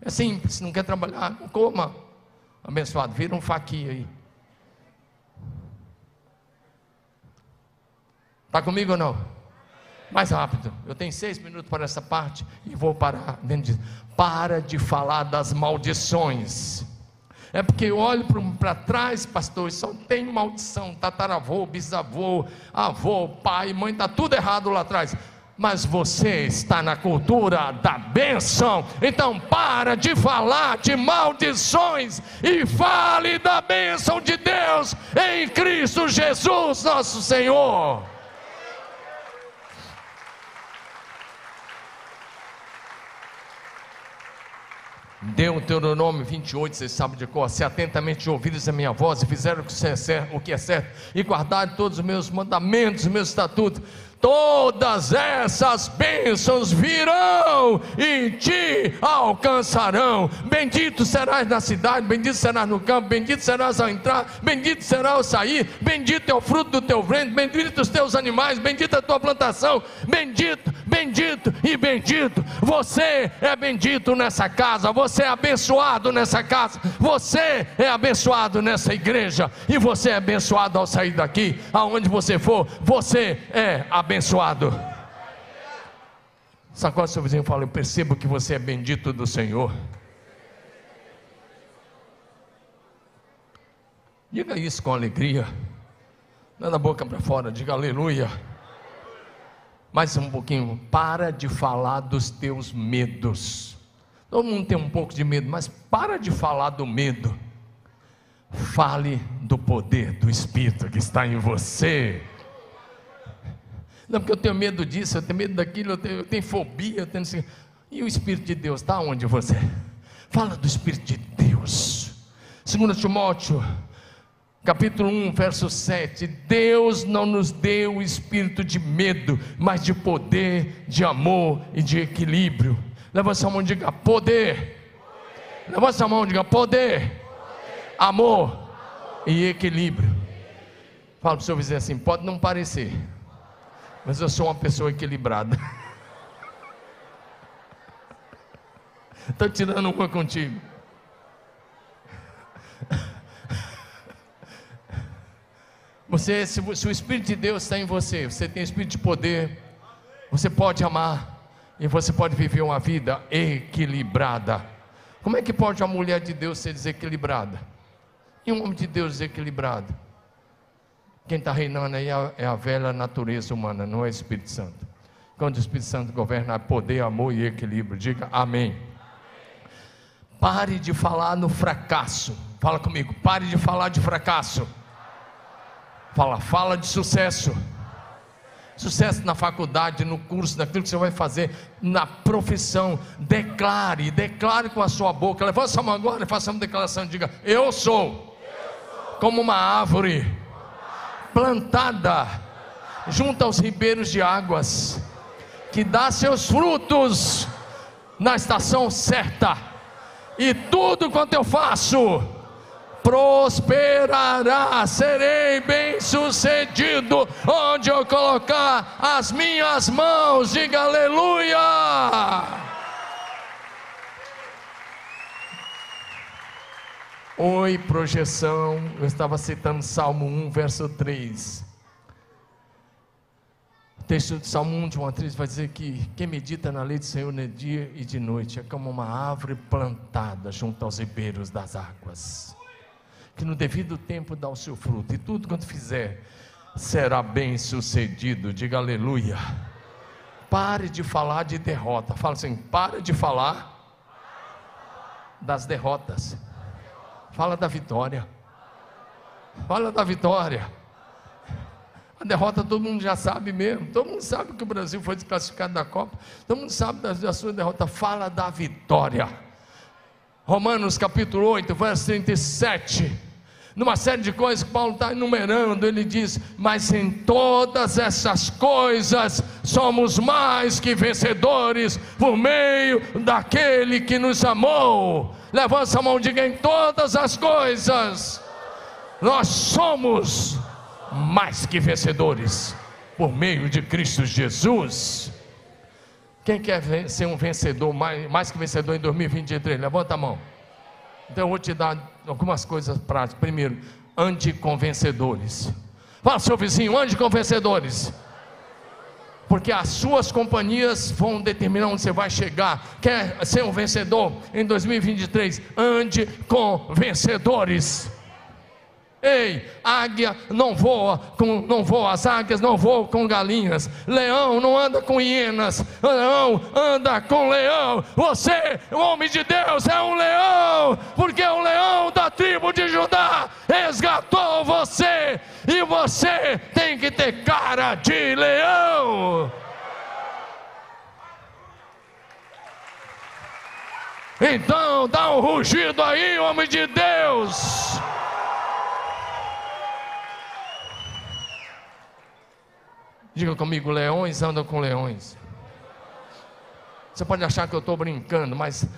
É simples, não quer trabalhar, não coma. Abençoado, vira um faqui aí. Está comigo ou não? Mais rápido, eu tenho seis minutos para essa parte e vou parar. Para de falar das maldições é porque eu olho para trás, pastor, só tem maldição, tataravô, bisavô, avô, pai, mãe, está tudo errado lá atrás. Mas você está na cultura da bênção, então para de falar de maldições e fale da bênção de Deus em Cristo Jesus, nosso Senhor. Deuteronômio 28, vocês sabem de cor. Se atentamente ouvides a minha voz e fizeram o que é certo, e guardarem todos os meus mandamentos, os meus estatutos, todas essas bênçãos virão e te alcançarão. Bendito serás na cidade, bendito serás no campo, bendito serás ao entrar, bendito será ao sair, bendito é o fruto do teu ventre, bendito os teus animais, bendita a tua plantação, bendito, bendito e bendito. Você é bendito nessa casa, você é abençoado nessa casa, você é abençoado nessa igreja, e você é abençoado ao sair daqui, aonde você for, você é abençoado abençoado. Sacode seu vizinho e fala: Eu percebo que você é bendito do Senhor. Diga isso com alegria. É da boca para fora, diga aleluia. Mais um pouquinho. Para de falar dos teus medos. Todo mundo tem um pouco de medo, mas para de falar do medo. Fale do poder do Espírito que está em você. Não, porque eu tenho medo disso, eu tenho medo daquilo, eu tenho, eu tenho fobia, eu tenho. E o Espírito de Deus está onde você? Fala do Espírito de Deus. 2 Timóteo, capítulo 1, verso 7. Deus não nos deu o espírito de medo, mas de poder, de amor e de equilíbrio. Levanta a mão e diga poder. Levanta a mão e diga poder, poder. Amor, amor e equilíbrio. Fala para o seu vizinho assim: pode não parecer, mas eu sou uma pessoa equilibrada. Estou tirando uma contigo. Você, se, se, o Espírito de Deus está em você, você tem Espírito de poder, você pode amar e você pode viver uma vida equilibrada. Como é que pode uma mulher de Deus ser desequilibrada? E um homem de Deus desequilibrado? Quem está reinando aí é a, é a velha natureza humana, não é o Espírito Santo. Quando o Espírito Santo governa, poder, amor e equilíbrio. Diga amém. Pare de falar no fracasso. Fala comigo, pare de falar de fracasso. Fala, fala de sucesso. Sucesso na faculdade, no curso, naquilo que você vai fazer, na profissão. Declare, declare com a sua boca. Levanta sua mão agora e faça uma declaração. Diga: Eu sou como uma árvore plantada junto aos ribeiros de águas, que dá seus frutos na estação certa, e tudo quanto eu faço prosperará, serei bem-sucedido onde eu colocar as minhas mãos. Diga aleluia! Oi, projeção. Eu estava citando Salmo 1, verso 3. O texto de Salmo 1 de uma atriz vai dizer que quem medita na lei do Senhor de dia e de noite é como uma árvore plantada junto aos ribeiros das águas que no devido tempo dá o seu fruto, e tudo quanto fizer será bem sucedido. Diga aleluia. Pare de falar de derrota. Fala assim: pare de falar das derrotas. Fala da vitória. Fala da vitória. A derrota todo mundo já sabe mesmo. Todo mundo sabe que o Brasil foi desclassificado da Copa. Todo mundo sabe da, sua derrota. Fala da vitória. Romanos capítulo 8, verso 37 numa série de coisas que Paulo está enumerando, ele diz: Mas em todas essas coisas somos mais que vencedores por meio daquele que nos amou. Levanta a mão, diga: Em todas as coisas nós somos mais que vencedores por meio de Cristo Jesus. Quem quer ser um vencedor, mais, mais que vencedor em 2023? Levanta a mão. Então eu vou te dar algumas coisas práticas. Primeiro, ande com vencedores. Fala, seu vizinho, ande com vencedores. Porque as suas companhias vão determinar onde você vai chegar. Quer ser um vencedor em 2023? Ande com vencedores. Ei, águia não voa com, não voa, as águias não voam com galinhas, leão não anda com hienas, leão anda com leão. Você, o homem de Deus, é um leão, porque o leão da tribo de Judá resgatou você, e você tem que ter cara de leão. Então dá um rugido aí, homem de Deus. Diga comigo: leões andam com leões. Você pode achar que eu estou brincando, mas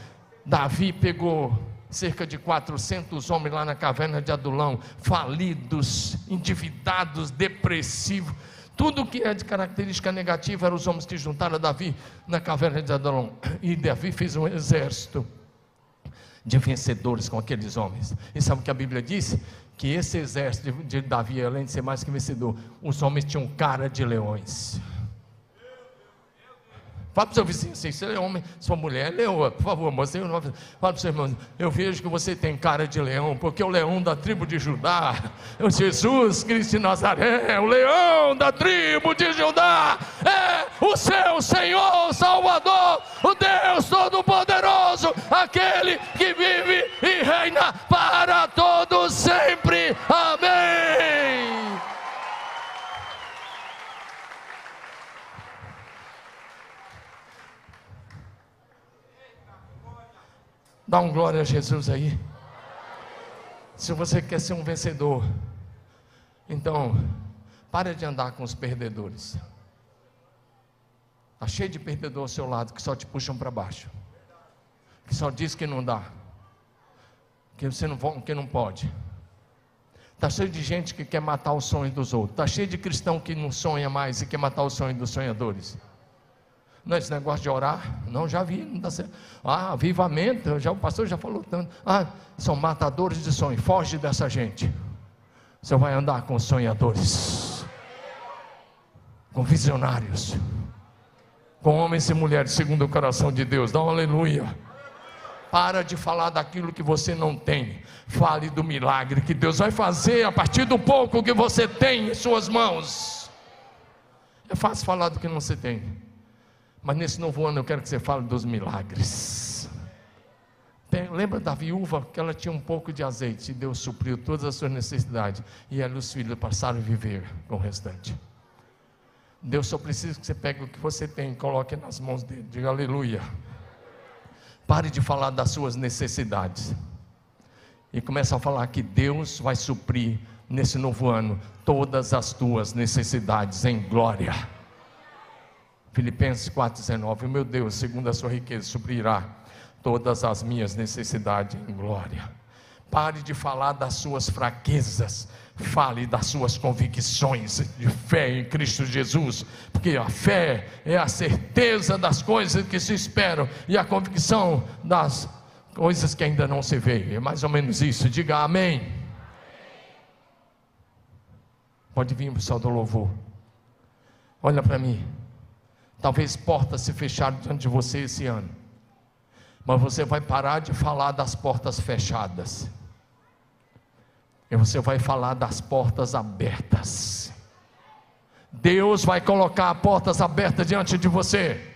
Davi pegou cerca de 400 homens lá na caverna de Adulão, falidos, endividados, depressivos. Tudo que é de característica negativa eram os homens que juntaram Davi na caverna de Adulão. E Davi fez um exército de vencedores com aqueles homens. E sabe o que a Bíblia diz? Que esse exército de Davi, além de ser mais que vencedor, os homens tinham cara de leões. Fala para o seu vizinho assim, se ele é homem, sua mulher é leoa, por favor, você não Fala para o seu irmão, eu vejo que você tem cara de leão, porque o leão da tribo de Judá, é Jesus Cristo de Nazaré, o leão da tribo de Judá, é o seu Senhor Salvador, o Deus Todo-Poderoso, Dá um glória a Jesus aí. Se você quer ser um vencedor, então pare de andar com os perdedores. Está cheio de perdedor ao seu lado que só te puxam para baixo, que só diz que não dá, que você não, que não pode. Está cheio de gente que quer matar o sonho dos outros. Está cheio de cristão que não sonha mais e quer matar o sonho dos sonhadores. Não esse negócio de orar? Não, já vi, não dá certo. Ah, avivamento, já, o pastor já falou tanto. Ah, são matadores de sonhos. Foge dessa gente. Você vai andar com sonhadores, com visionários, com homens e mulheres segundo o coração de Deus. Dá um aleluia. Para de falar daquilo que você não tem. Fale do milagre que Deus vai fazer a partir do pouco que você tem em suas mãos. É fácil falar do que não se tem. Mas nesse novo ano eu quero que você fale dos milagres. Lembra da viúva que ela tinha um pouco de azeite e Deus supriu todas as suas necessidades e ela e os filhos passaram a viver com o restante. Deus só precisa que você pegue o que você tem e coloque nas mãos dele. Diga aleluia. Pare de falar das suas necessidades. E comece a falar que Deus vai suprir nesse novo ano todas as tuas necessidades em glória. Filipenses 4,19: Meu Deus, segundo a sua riqueza, suprirá todas as minhas necessidades em glória. Pare de falar das suas fraquezas, fale das suas convicções de fé em Cristo Jesus, porque a fé é a certeza das coisas que se esperam e a convicção das coisas que ainda não se vê. É mais ou menos isso. Diga amém. Pode vir, pessoal do louvor. Olha para mim. Talvez portas se fecharam diante de você esse ano. Mas você vai parar de falar das portas fechadas e você vai falar das portas abertas. Deus vai colocar portas abertas diante de você.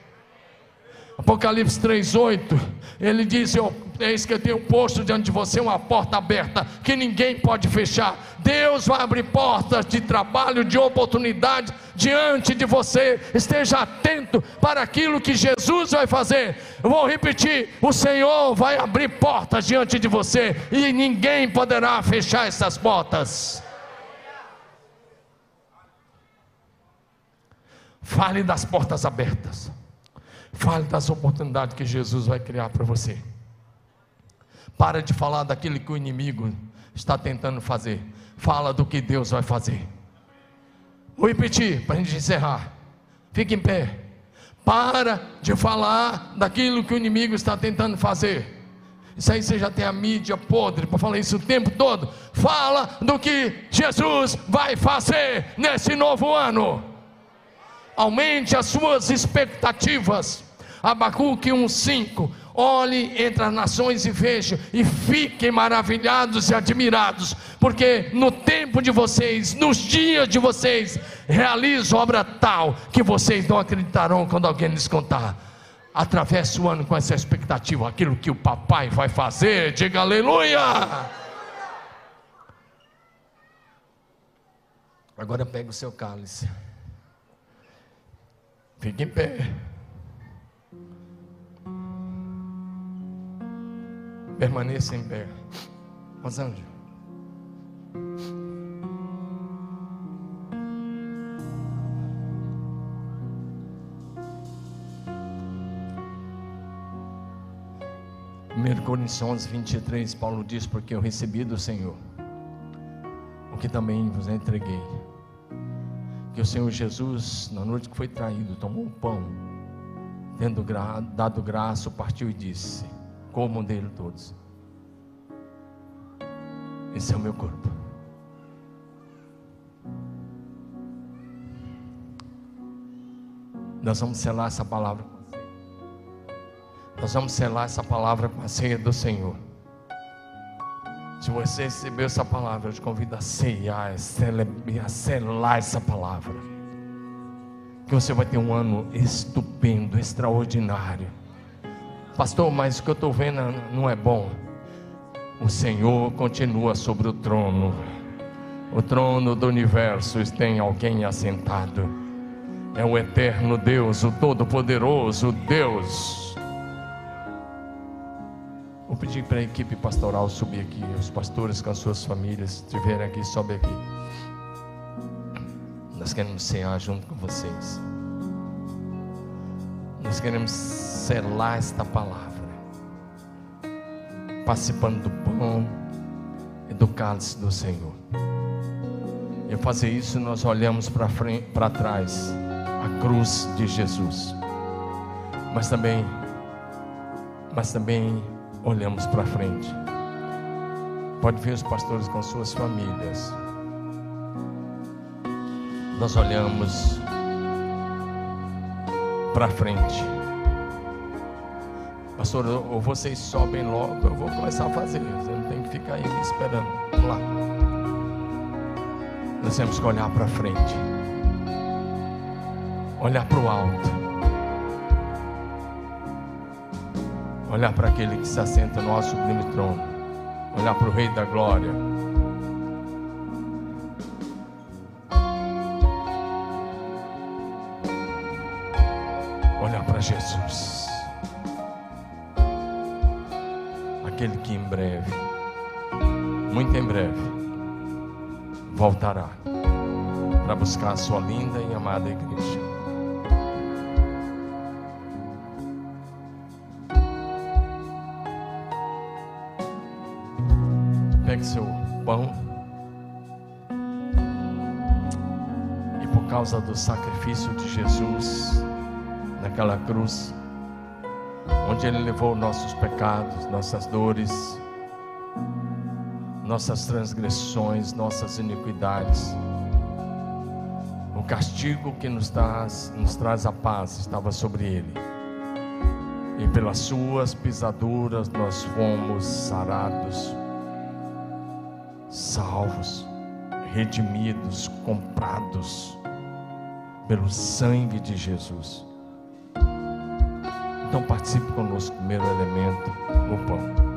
Apocalipse 3,8, ele diz: Eu, Eis que eu tenho posto diante de você uma porta aberta que ninguém pode fechar. Deus vai abrir portas de trabalho, de oportunidade diante de você. Esteja atento para aquilo que Jesus vai fazer. Eu vou repetir: o Senhor vai abrir portas diante de você e ninguém poderá fechar essas portas. Fale das portas abertas. Fale das oportunidades que Jesus vai criar para você. Para de falar daquilo que o inimigo está tentando fazer. Fala do que Deus vai fazer. Vou repetir para a gente encerrar. Fique em pé. Para de falar daquilo que o inimigo está tentando fazer. Isso aí você já tem a mídia podre para falar isso o tempo todo. Fala do que Jesus vai fazer nesse novo ano. Aumente as suas expectativas. Abacuque 1,5 Olhe entre as nações e veja, e fiquem maravilhados e admirados, porque no tempo de vocês, nos dias de vocês, realizo obra tal que vocês não acreditarão quando alguém lhes contar. Atravesse o ano com essa expectativa, aquilo que o papai vai fazer, diga aleluia. Agora pega o seu cálice, fique em pé. Permaneça em pé. Rosângela. Coríntios 11, 23, Paulo diz, porque eu recebi do Senhor, o que também vos entreguei, que o Senhor Jesus, na noite que foi traído, tomou um pão, tendo dado graça, partiu e disse, comam dele todos. Esse é o meu corpo. Nós vamos selar essa palavra. Nós vamos selar essa palavra com a ceia do Senhor. Se você recebeu essa palavra, eu te convido a ceiar, a selar essa palavra. Que você vai ter um ano estupendo, extraordinário Pastor, mas o que eu estou vendo não é bom. O Senhor continua sobre o trono. O trono do universo tem alguém assentado. É o eterno Deus, o Todo-Poderoso Deus. Vou pedir para a equipe pastoral subir aqui. Os pastores com as suas famílias estiverem aqui, sobe aqui. Nós queremos cear junto com vocês. Nós queremos selar esta palavra, participando do pão e do cálice do Senhor. E fazer isso, nós olhamos para frente, para trás, a cruz de Jesus. Mas também, mas também olhamos para frente. Pode ver os pastores com suas famílias. Nós olhamos para frente. Pastor, ou vocês sobem logo, eu vou começar a fazer. Você não tem que ficar aí esperando. Vamos lá. Nós temos que olhar para frente. Olhar para o alto. Olhar para aquele que se assenta no nosso sublime trono. Olhar para o Rei da Glória. Olhar para Jesus. Aquele que em breve, muito em breve, voltará para buscar a sua linda e amada igreja. Causa do sacrifício de Jesus naquela cruz, onde Ele levou nossos pecados, nossas dores, nossas transgressões, nossas iniquidades. O castigo que nos traz, nos traz a paz estava sobre ele. E pelas suas pisaduras nós fomos sarados, salvos, redimidos, comprados pelo sangue de Jesus. Então participe conosco, primeiro elemento, o pão.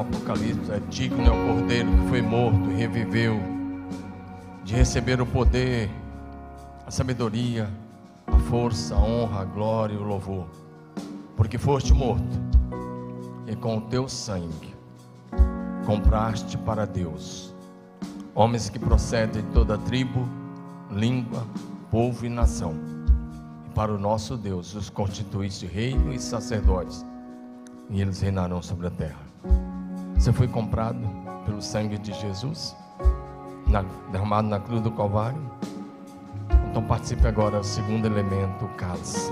Apocalipse é digno é o Cordeiro que foi morto e reviveu, de receber o poder, a sabedoria, a força, a honra, a glória e o louvor, porque foste morto e com o teu sangue compraste para Deus homens que procedem de toda tribo, língua, povo e nação. E para o nosso Deus os constituíste reino e sacerdotes, e eles reinarão sobre a terra. Você foi comprado pelo sangue de Jesus, na, derramado na cruz do Calvário. Então participe agora do segundo elemento, o cálice.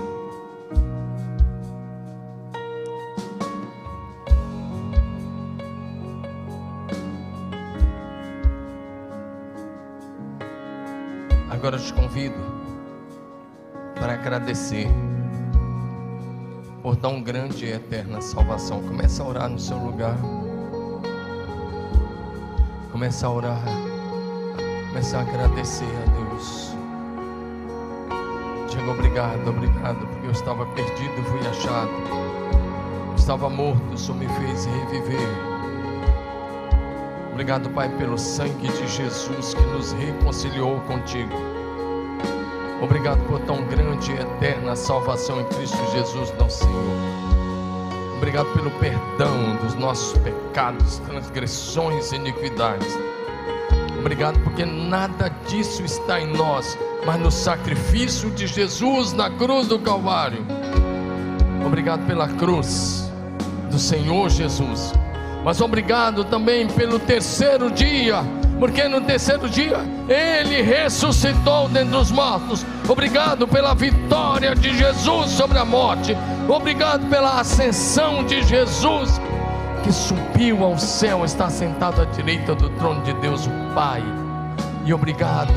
Agora eu te convido para agradecer por tão grande e eterna salvação. Comece a orar no seu lugar. Comece a orar. Comece a agradecer a Deus. Diga obrigado, obrigado, porque eu estava perdido e fui achado. Eu estava morto, Senhor me fez reviver. Obrigado, Pai, pelo sangue de Jesus que nos reconciliou contigo. Obrigado por tão grande e eterna salvação em Cristo Jesus, nosso Senhor. Obrigado pelo perdão dos nossos pecados, transgressões e iniquidades. Obrigado porque nada disso está em nós, mas no sacrifício de Jesus na cruz do Calvário. Obrigado pela cruz do Senhor Jesus. Mas obrigado também pelo terceiro dia, porque no terceiro dia ele ressuscitou dentre os mortos. Obrigado pela vitória de Jesus sobre a morte. Obrigado pela ascensão de Jesus que subiu ao céu, está sentado à direita do trono de Deus, o Pai. E obrigado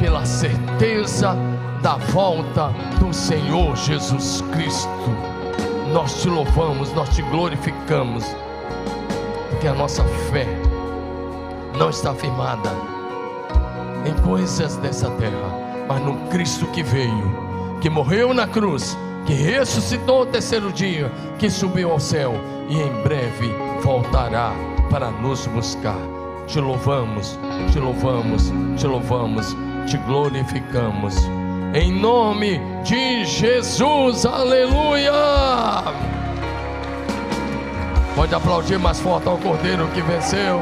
pela certeza da volta do Senhor Jesus Cristo. Nós te louvamos, nós te glorificamos, porque a nossa fé não está firmada em coisas dessa terra, mas no Cristo que veio, que morreu na cruz, que ressuscitou o terceiro dia, que subiu ao céu e em breve voltará para nos buscar. Te louvamos, te louvamos, te louvamos te glorificamos. Em nome de Jesus, aleluia! Pode aplaudir mais forte ao Cordeiro que venceu.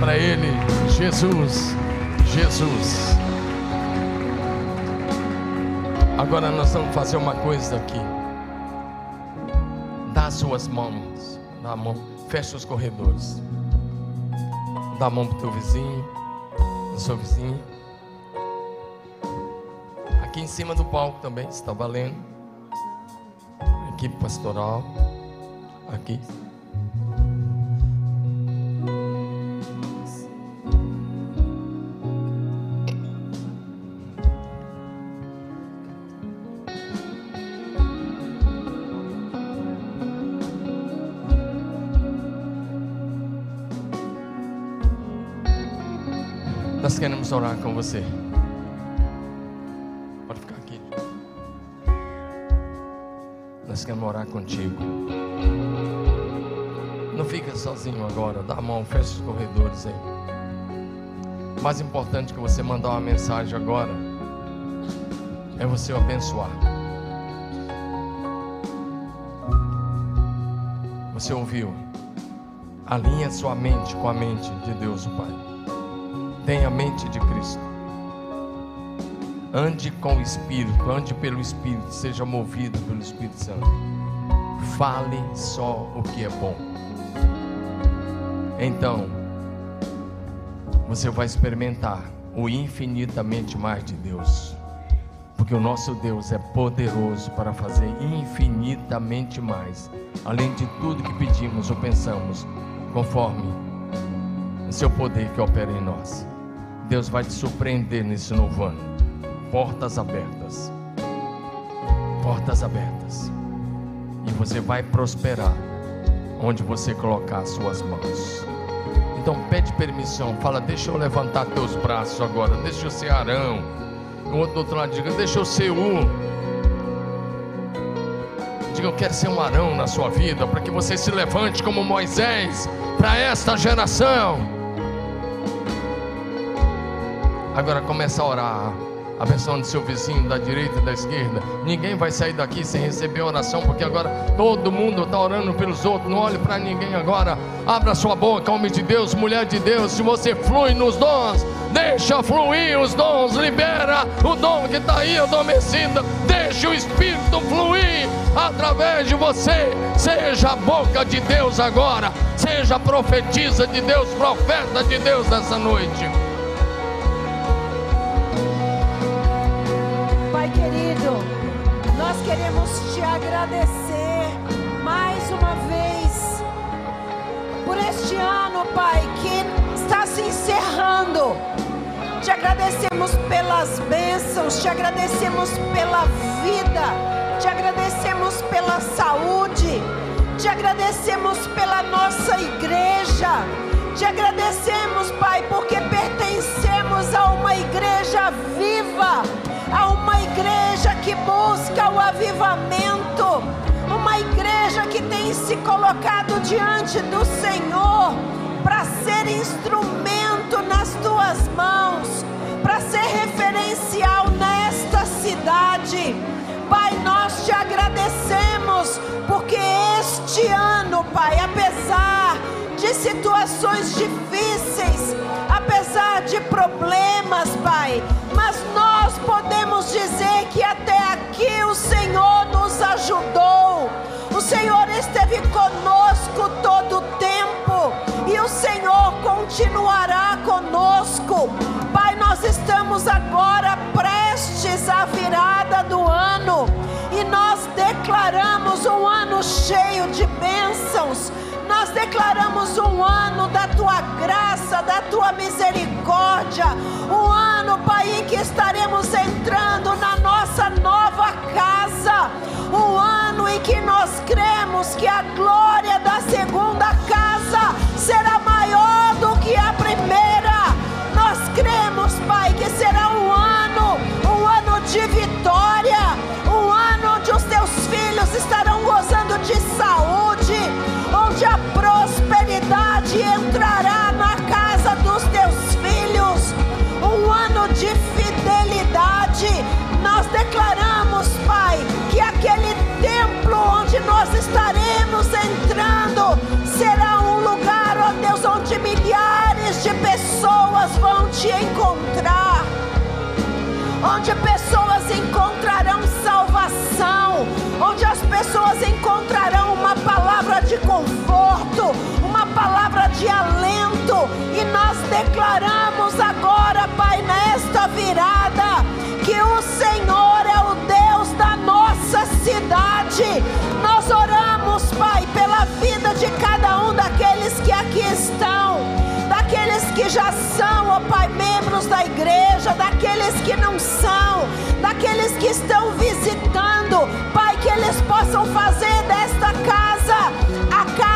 Para ele, Jesus, Jesus. Agora nós vamos fazer uma coisa aqui. Dá as suas mãos, dá a mão, fecha os corredores. Dá a mão para o teu vizinho, para sua vizinha. Aqui em cima do palco também está valendo. Equipe pastoral. Aqui. Queremos orar com você. Pode ficar aqui. Nós queremos orar contigo. Não fica sozinho agora. Dá a mão, fecha os corredores aí. Mais importante que você mandar uma mensagem agora é você abençoar. Você ouviu? Alinha sua mente com a mente de Deus, o Pai. Tenha a mente de Cristo. Ande com o Espírito, ande pelo Espírito, seja movido pelo Espírito Santo. Fale só o que é bom. Então, você vai experimentar o infinitamente mais de Deus. Porque o nosso Deus é poderoso para fazer infinitamente mais, além de tudo que pedimos ou pensamos, conforme o seu poder que opera em nós. Deus vai te surpreender nesse novo ano. Portas abertas. Portas abertas. E você vai prosperar onde você colocar as suas mãos. Então pede permissão, fala, deixa eu levantar teus braços agora, deixa eu ser Arão. O outro do outro lado diga, deixa eu ser U. Diga, eu quero ser um Arão na sua vida, para que você se levante como Moisés para esta geração. Agora começa a orar. Abençoando seu vizinho da direita e da esquerda. Ninguém vai sair daqui sem receber oração, porque agora todo mundo está orando pelos outros. Não olhe para ninguém agora. Abra sua boca, homem de Deus, mulher de Deus. Se você flui nos dons, deixa fluir os dons. Libera o dom que está aí adormecido. Deixa o Espírito fluir através de você. Seja a boca de Deus agora. Seja profetisa de Deus, profeta de Deus nessa noite. Nós queremos te agradecer mais uma vez por este ano, Pai, que está se encerrando. Te agradecemos pelas bênçãos, te agradecemos pela vida, te agradecemos pela saúde, te agradecemos pela nossa igreja. Te agradecemos, Pai, porque pertencemos a uma igreja viva a uma igreja busca o avivamento, uma igreja que tem se colocado diante do Senhor para ser instrumento nas tuas mãos, para ser referencial nesta cidade. Pai, nós te agradecemos porque este ano, Pai, apesar de situações difíceis, apesar de problemas, Pai, mas nós podemos dizer que até aqui o Senhor nos ajudou. O Senhor esteve conosco todo o tempo e o Senhor continuará conosco. Pai, nós estamos agora prestes à virada do ano e nós declaramos um ano cheio de bênçãos nós declaramos um ano da tua graça, da tua misericórdia, um ano, Pai, em que estaremos entrando na nossa nova casa, um ano em que nós cremos que a glória da segunda casa será maior do que a primeira. Nós cremos, Pai, que será um ano, um ano de vitória, um ano onde os teus filhos estarão gozando de saúde, tarde entrará na casa dos teus filhos um ano de fidelidade. Nós declaramos, Pai, que aquele templo onde nós estaremos entrando será um lugar, ó Deus, onde milhares de pessoas vão te encontrar. Onde pessoas encontrarão salvação, onde as pessoas encontrarão uma palavra de conforto, palavra de alento, e nós declaramos agora, Pai, nesta virada, que o Senhor é o Deus da nossa cidade. Nós oramos, Pai, pela vida de cada um daqueles que aqui estão, daqueles que já são, ó Pai, membros da igreja, daqueles que não são, daqueles que estão visitando, Pai, que eles possam fazer desta casa a casa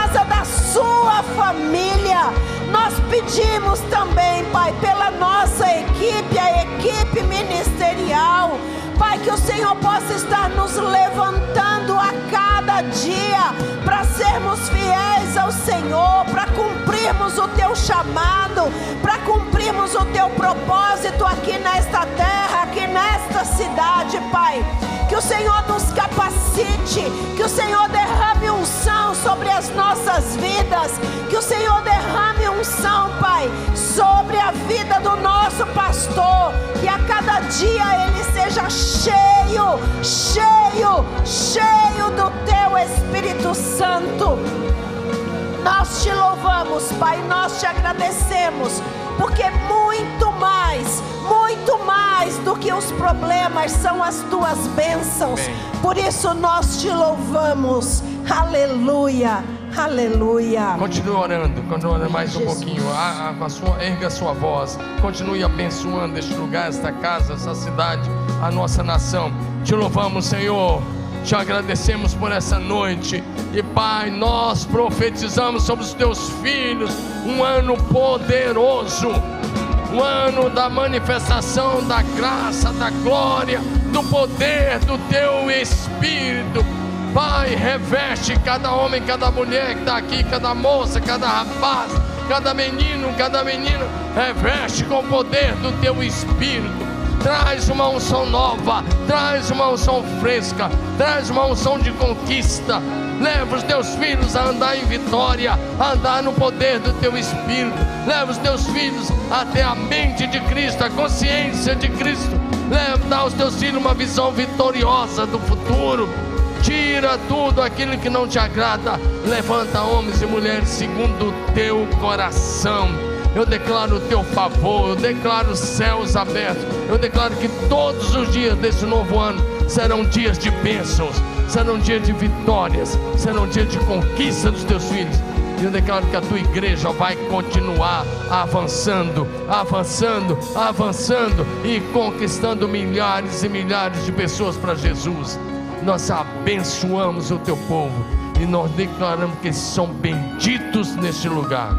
sua família. Nós pedimos também, Pai, pela nossa equipe, a equipe ministerial. Pai, que o Senhor possa estar nos levantando a cada dia para sermos fiéis ao Senhor, para cumprirmos o teu chamado, para cumprirmos o teu propósito aqui nesta terra, aqui nesta cidade, Pai. Que o Senhor nos capacite, que o Senhor derrame unção sobre as nossas vidas, que o Senhor derrame unção, Pai, sobre a vida do nosso pastor, que a cada dia ele seja cheio, cheio, cheio do teu Espírito Santo. Nós te louvamos, Pai, nós te agradecemos, porque muito mais, muito mais do que os problemas são as tuas bênçãos. Por isso nós te louvamos. Aleluia, aleluia. Continue orando, continue orando mais um Jesus. pouquinho. A, a- a sua, erga a sua voz. Continue abençoando este lugar, esta casa, essa cidade, a nossa nação. Te louvamos, Senhor. Te agradecemos por essa noite. E Pai, nós profetizamos sobre os teus filhos um ano poderoso. Um ano da manifestação da graça, da glória, do poder do teu Espírito. Pai, reveste cada homem, cada mulher que está aqui, cada moça, cada rapaz, cada menino, cada menina, reveste com o poder do teu Espírito. Traz uma unção nova, traz uma unção fresca, traz uma unção de conquista. Leva os teus filhos a andar em vitória, a andar no poder do teu Espírito. Leva os teus filhos até a mente de Cristo, a consciência de Cristo. Leva, dá aos teus filhos uma visão vitoriosa do futuro. Tira tudo aquilo que não te agrada. Levanta homens e mulheres segundo o teu coração. Eu declaro o teu favor, eu declaro céus abertos. Eu declaro que todos os dias desse novo ano serão dias de bênçãos, serão dias de vitórias, serão dias de conquista dos teus filhos. E eu declaro que a tua igreja vai continuar avançando, avançando, avançando e conquistando milhares e milhares de pessoas para Jesus. Nós abençoamos o teu povo e nós declaramos que são benditos neste lugar.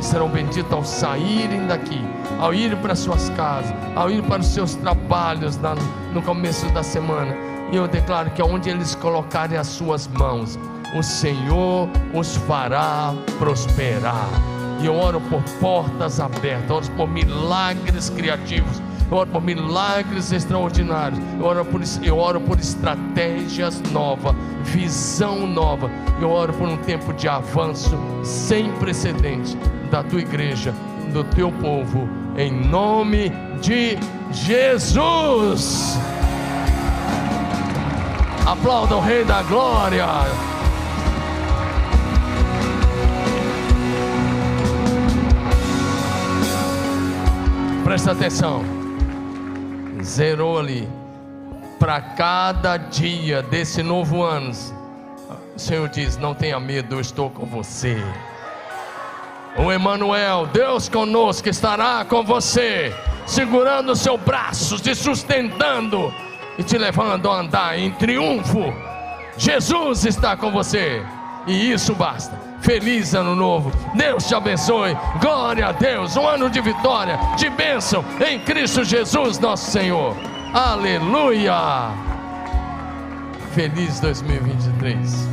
Serão benditos ao saírem daqui, ao irem para suas casas, ao ir para os seus trabalhos no começo da semana. E eu declaro que aonde eles colocarem as suas mãos, o Senhor os fará prosperar. E eu oro por portas abertas, oro por milagres criativos, eu oro por milagres extraordinários, eu oro por, eu oro por estratégias novas, visão nova, eu oro por um tempo de avanço sem precedente da tua igreja, do teu povo, em nome de Jesus. Aplauda o Rei da Glória. Presta atenção. Zerou ali. Para cada dia desse novo ano, o Senhor diz: Não tenha medo, eu estou com você. O Emanuel, Deus conosco, estará com você, segurando o seu braço, te sustentando e te levando a andar em triunfo. Jesus está com você, e isso basta. Feliz ano novo, Deus te abençoe, glória a Deus, um ano de vitória, de bênção em Cristo Jesus, nosso Senhor. Aleluia! Feliz 2023.